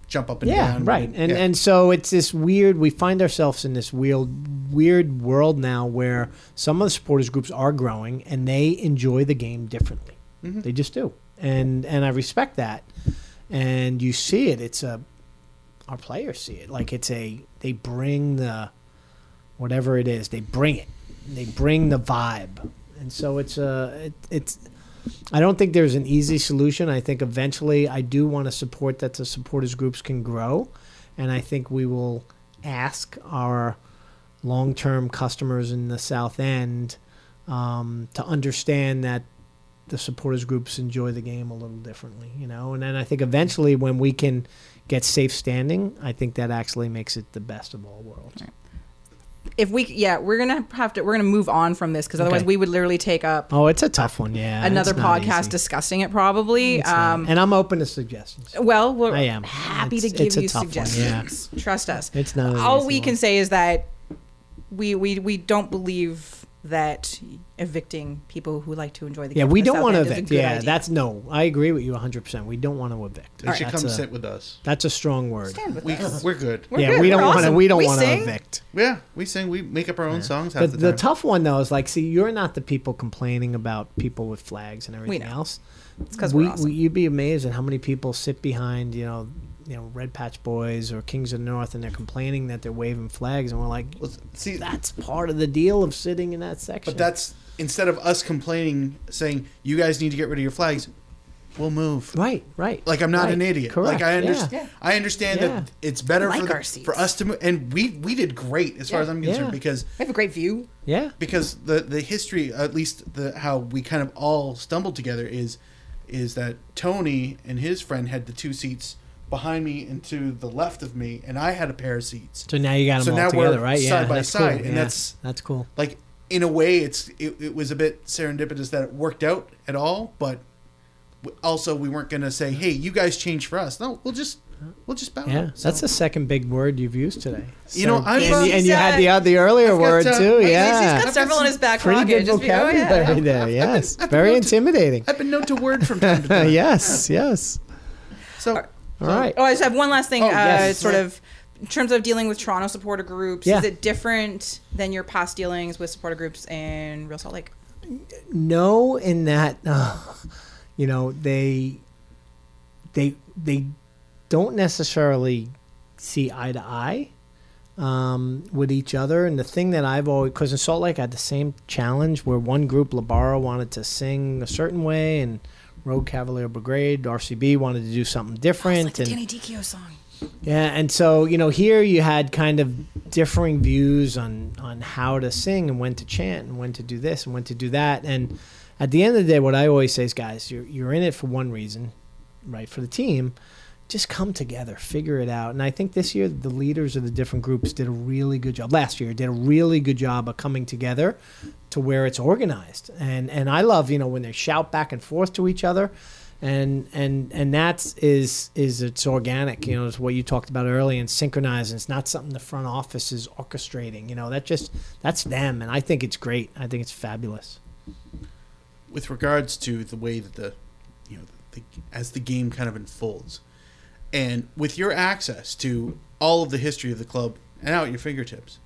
jump up and yeah, down. We right. And yeah. and so it's this weird. We find ourselves in this weird weird world now where some of the supporters groups are growing and they enjoy the game differently. Mm-hmm. They just do, and and I respect that. And you see it. It's a our players see it like it's a they bring the whatever it is they bring it they bring the vibe and so it's a it, it's i don't think there's an easy solution i think eventually i do want to support that the supporters groups can grow and i think we will ask our long-term customers in the south end um, to understand that the supporters groups enjoy the game a little differently, you know. And then I think eventually, when we can get safe standing, I think that actually makes it the best of all worlds. If we, yeah, we're gonna have to. We're gonna move on from this because otherwise Okay. we would literally take up Oh, it's a tough one, yeah. another podcast easy. discussing it. Probably. Um, and I'm open to suggestions. well, we're I am. happy It's- to give you tough one, suggestions. Trust us. It's not All we one. can say is that we we we don't believe that evicting people who like to enjoy the game. Yeah, we don't want to End is a evict. Yeah, idea. that's no. I agree with you 100. percent We don't want to evict. they should that's come a, sit with us. That's a strong word. Stand with We us. we're good. We're yeah, good. we don't want to. awesome. We don't want to evict. Yeah, we sing. We make up our own songs. Half But the, the, time. tough one though is like, see, you're not the people complaining about people with flags and everything know. else. It's because we're awesome. we- you'd be amazed at how many people sit behind, you know, you know, Red Patch Boys or Kings of the North, and they're complaining that they're waving flags, and we're like, Well, see, that's part of the deal of sitting in that section. but that's instead of us complaining, saying you guys need to get rid of your flags, we'll move. right, right. Like I'm not right. an idiot. Correct. Like I yeah. understand. I understand Yeah. that it's better like for, the- for us to move, and we we did great as far as I'm concerned Yeah. because We have a great view. Yeah. because the the history, at least the how we kind of all stumbled together is is that Tony and his friend had the two seats behind me and to the left of me, and I had a pair of seats. So now you got them So all now we're together, right? Yeah, side by that's side, cool. and yeah, that's- that's cool. Like in a way, it's it, it was a bit serendipitous that it worked out at all, but also we weren't going to say, "Hey, you guys change for us." No, we'll just we'll just bow. Yeah, out. So- that's the second big word you've used today. You know, I've, and, uh, you- and you had the uh, the earlier got, word uh, too. he's- he's Yeah, He's got several in his back pretty pocket. good Just be- oh, vocabulary yeah. there. Yes, I've very been known to- intimidating. I've been known to word from time to time. yes, yes. So, All right. Oh, I just have one last thing. Oh, uh, yes. Sort Yeah. of in terms of dealing with Toronto supporter groups. Yeah. Is it different than your past dealings with supporter groups in Real Salt Lake? no in that uh, you know they they they don't necessarily see eye to eye um, with each other and the thing that i've always because in salt lake i had the same challenge where one group La Barra wanted to sing a certain way and rogue cavalier brigade rcb wanted to do something different It's like the and Danny Dichio song. yeah, and so you know, here you had kind of differing views on on how to sing and when to chant and when to do this and when to do that. And at the end of the day, what I always say is, guys, you're you're in it for one reason, right? For the team, just come together, figure it out. And I think this year the leaders of the different groups did a really good job. Last year did a really good job of coming together to where it's organized. And and I love you know when they shout back and forth to each other and and and that's is is it's organic you know it's what you talked about earlier and synchronizing it's not something the front office is orchestrating you know that just that's them and i think it's great i think it's fabulous with regards to the way that the you know the, as the game kind of unfolds and with your access to all of the history of the club and out at your fingertips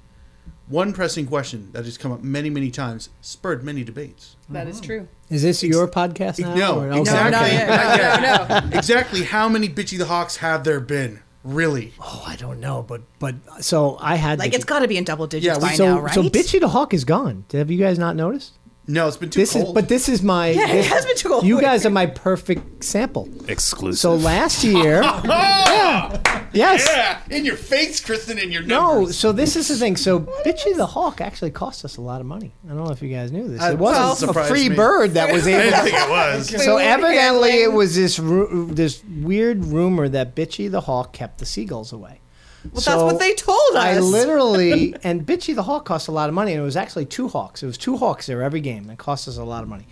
one pressing question that has come up many many times spurred many debates. That is uh-huh. true. is this your podcast now no or- exactly. No, yeah, Not no, yet. exactly how many bitchy the hawks have there been really? Oh i don't know but but so i had Like to, it's got to be in double digits Yeah, by so now, right? so bitchy the hawk is gone. Have you guys not noticed no it's been too this cold is but this is my Yeah, it has been too cold. you guys are my perfect sample Exclusive. so last year yeah yes yeah in your face kristin in your No, so this is the thing. So Bitchy the Hawk actually cost us a lot of money. I don't know if you guys knew this. Uh, It wasn't doesn't a free me. bird that was able. i didn't think it was so evidently, it was this ru- this weird rumor that Bitchy the Hawk kept the seagulls away. Well, that's what they told us. I literally and Bitchy the Hawk cost a lot of money, and it was actually two hawks. It was two hawks there every game, and it cost us a lot of money.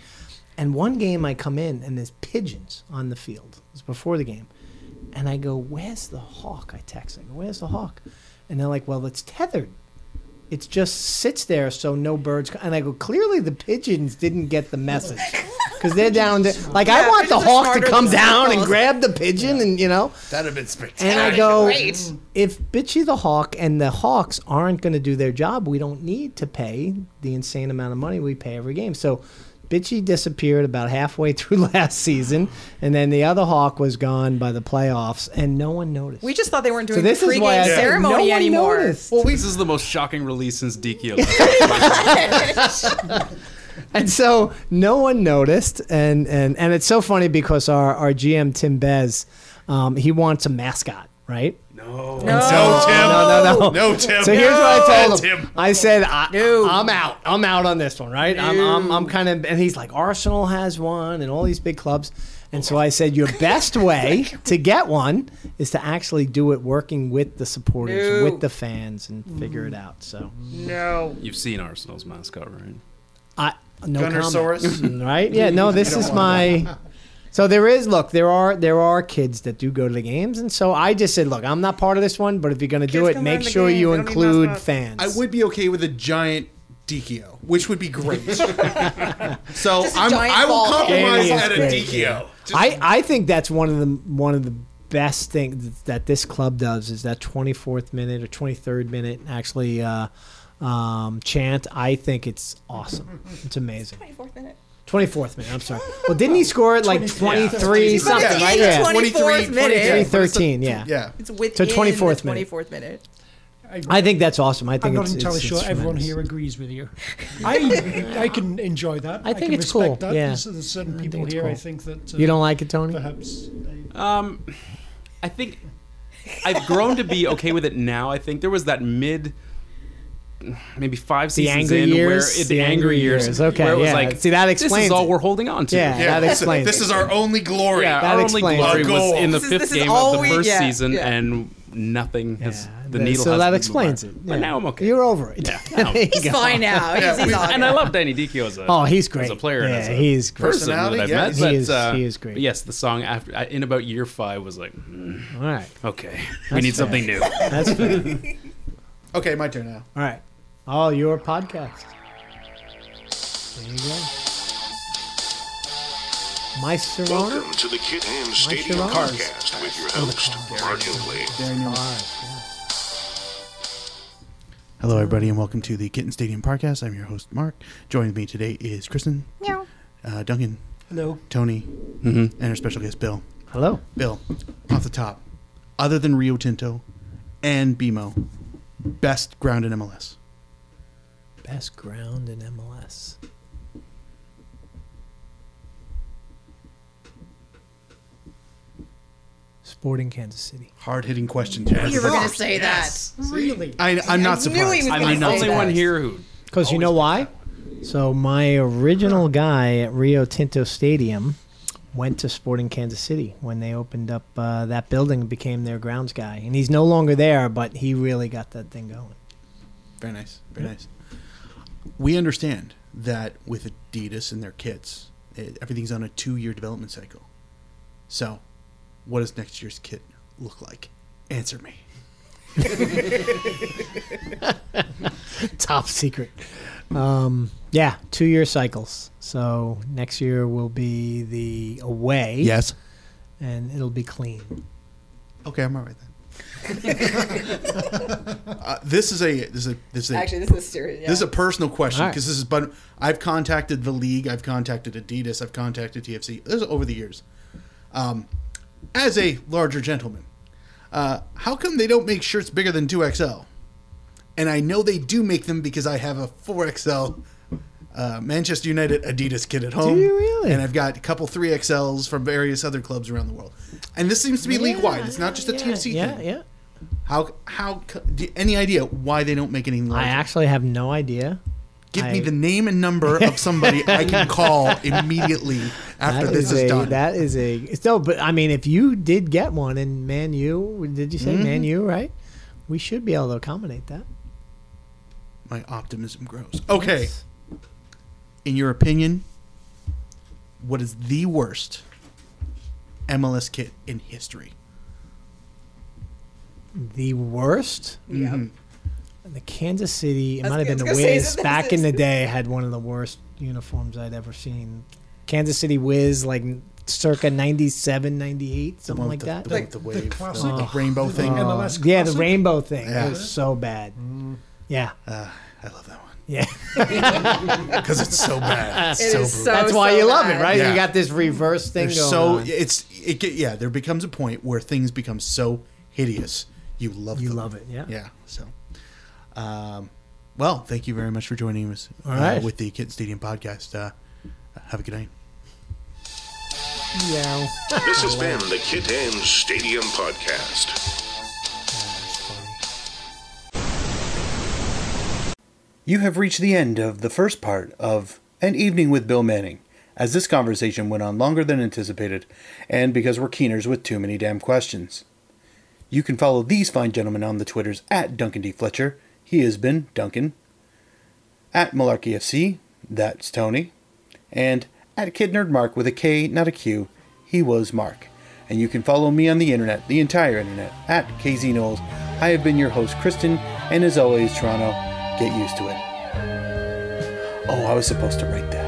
And one game, I come in and there's pigeons on the field. It was before the game, and I go, "Where's the hawk?" I text. I go, "Where's the hawk?" And they're like, "Well, it's tethered." It just sits there so no birds. And I go, clearly the pigeons didn't get the message because they're down there. Like I want the hawk to come down and grab the pigeon, and you know. That'd have been spectacular. And I go, Great. Mm, if Bitchy the Hawk and the Hawks aren't going to do their job, we don't need to pay the insane amount of money we pay every game. So Bitchy disappeared about halfway through last season, and then the other Hawk was gone by the playoffs, and no one noticed. We just thought they weren't doing so this the is why pregame I ceremony no one anymore. noticed. Well, this is the most shocking release since DQ. And so no one noticed, and and and it's so funny because our our GM Tim Bez, um, he wants a mascot, right? No. no, Tim. No, no, no. No, Tim. So here's what I told him. Tim. I said, I, No. I'm out. I'm out on this one, right? I'm, I'm, I'm kind of, and he's like, Arsenal has one, and all these big clubs. And so I said, your best way to get one is to actually do it working with the supporters, No. with the fans, and figure it out. So No. You've seen Arsenal's mascot, right? I no Gunnersaurus? comment, right? Yeah, no. This is my. So there is look there are there are kids that do go to the games and so I just said look I'm not part of this one but if you're gonna do Kids it can make learn the sure game. you They don't need include mascots. fans. I would be okay with a giant Dichio, which would be great. so Just a I'm, giant I will ball. compromise Yeah, at a great, Dichio. Just- I, I think that's one of the one of the best things that this club does is that 24th minute or 23rd minute actually uh, um, chant. I think it's awesome. It's amazing. 24th minute. 24th minute. I'm sorry. Well, didn't he score it like 23 something? Yeah. Right? Yeah. the 23, 24th minute. 23 13. Yeah. yeah. It's within 24th the minute. 24th minute. I think that's awesome. I think I'm not it's, entirely it's- sure it's everyone tremendous. here agrees with you. I I can enjoy that. I think can it's respect cool, That. yeah. There's, there's certain I people it's here. I think that uh, You don't like it, Tony? perhaps. Um, I think I've grown to be okay with it now. I think there was that mid, maybe five The seasons angry in years? where it, The the, angry angry years. years. Okay, where it was yeah. like, See, that explains this explains is all we're holding on to. Yeah. Yeah, That this, explains this it. is our only glory. Yeah, That our only glory it. was in the This fifth is game of the we- first yeah, season, yeah. and nothing has Yeah, the that- needle. so that explains apart. it. But now I'm okay. You're over it. Yeah, now- He's fine now. He's, he's and I love Danny Dichio as a Oh, he's great as a player and Yeah, as a he's great. person that I've met. he but, is- uh, he is great. but yes, the song after in about year five was like, mm, All right. okay, we need fair. something new. That's fair. Okay, my turn now. All right. Oh, your podcast. There you go. My Serrano? Welcome to the Kit Ham Stadium Sharons. Podcast with your host, Mark Hindley. All right. Hello, everybody, and welcome to the Kitten Stadium Podcast. I'm your host, Mark. Joining me today is Kristin, uh, Duncan, Hello. Tony, mm-hmm. and our special guest, Bill. Hello. Bill, off the top, other than Rio Tinto and BMO, best ground in MLS. Best ground in MLS. Sporting Kansas City. Hard hitting question. You were going to say Really? I, I'm not I surprised. I'm gonna the only that. one here who Because you know why? So my original guy at Rio Tinto Stadium went to Sporting Kansas City when they opened up uh, that building and became their grounds guy. And he's no longer there, but he really got that thing going. Very nice. Very nice. We understand that with Adidas and their kits, it, everything's on a two year development cycle. So, what does next year's kit look like? Answer me. Top secret. Um, yeah, two year cycles. So next year will be the away. Yes. And it'll be clean. Okay, I'm all right then. Uh, this is a this is a this is a, Actually, this is serious. Yeah. this is a personal question All right. because this is but I've contacted the league, I've contacted Adidas, I've contacted TFC. This is over the years. Um, as a larger gentleman, uh, how come they don't make shirts bigger than two XL? And I know they do make them because I have a four XL uh, Manchester United Adidas kit at home. you really? And I've got a couple three XLs from various other clubs around the world. And this seems to be league wide. It's not just a yeah, TFC Yeah, thing. yeah. How how do you- any idea why they don't make anything I actually have no idea. Give I- me the name and number of somebody I can call immediately after That this is a, done. That is a it's no, but I mean, if you did get one in Man U, did you say Mm-hmm. Man U? Right? We should be able to accommodate that. My optimism grows. Okay, in your opinion, what is the worst MLS kit in history? The worst. Mhm. the Kansas City. It might have been the gonna Wiz. Back in the day, had one of the worst uniforms I'd ever seen. Kansas City Wiz, like circa 97, 98, something one like with that. The, the, the wave, the, classic. the rainbow thing. The Oh, MLS yeah, the rainbow thing. Yeah. It was so bad. Yeah, Uh, I love that one yeah. because it's so bad. It's It so is so That's why so you love it, right? Yeah. You got this reverse thing going so on. it's it yeah. There becomes a point where things become so hideous. You love You them. love it, yeah. Yeah. So, um, well, thank you very much for joining us. All uh, right. with the Kitten Stadium podcast. Uh, have a good night. Yeah. This has been the Kit and Stadium Podcast. You have reached the end of the first part of An Evening with Bill Manning, as this conversation went on longer than anticipated, and because we're keeners with too many damn questions. You can follow these fine gentlemen on the Twitters at Duncan D. Fletcher, he has been Duncan, at Malarkey FC, that's Tony, and at Kid Nerd Mark with a K, not a Q, he was Mark. And you can follow me on the internet, the entire internet, at KZ Knowles. I have been your host, Kristin, and as always, Toronto, get used to it. Oh, I was supposed to write that.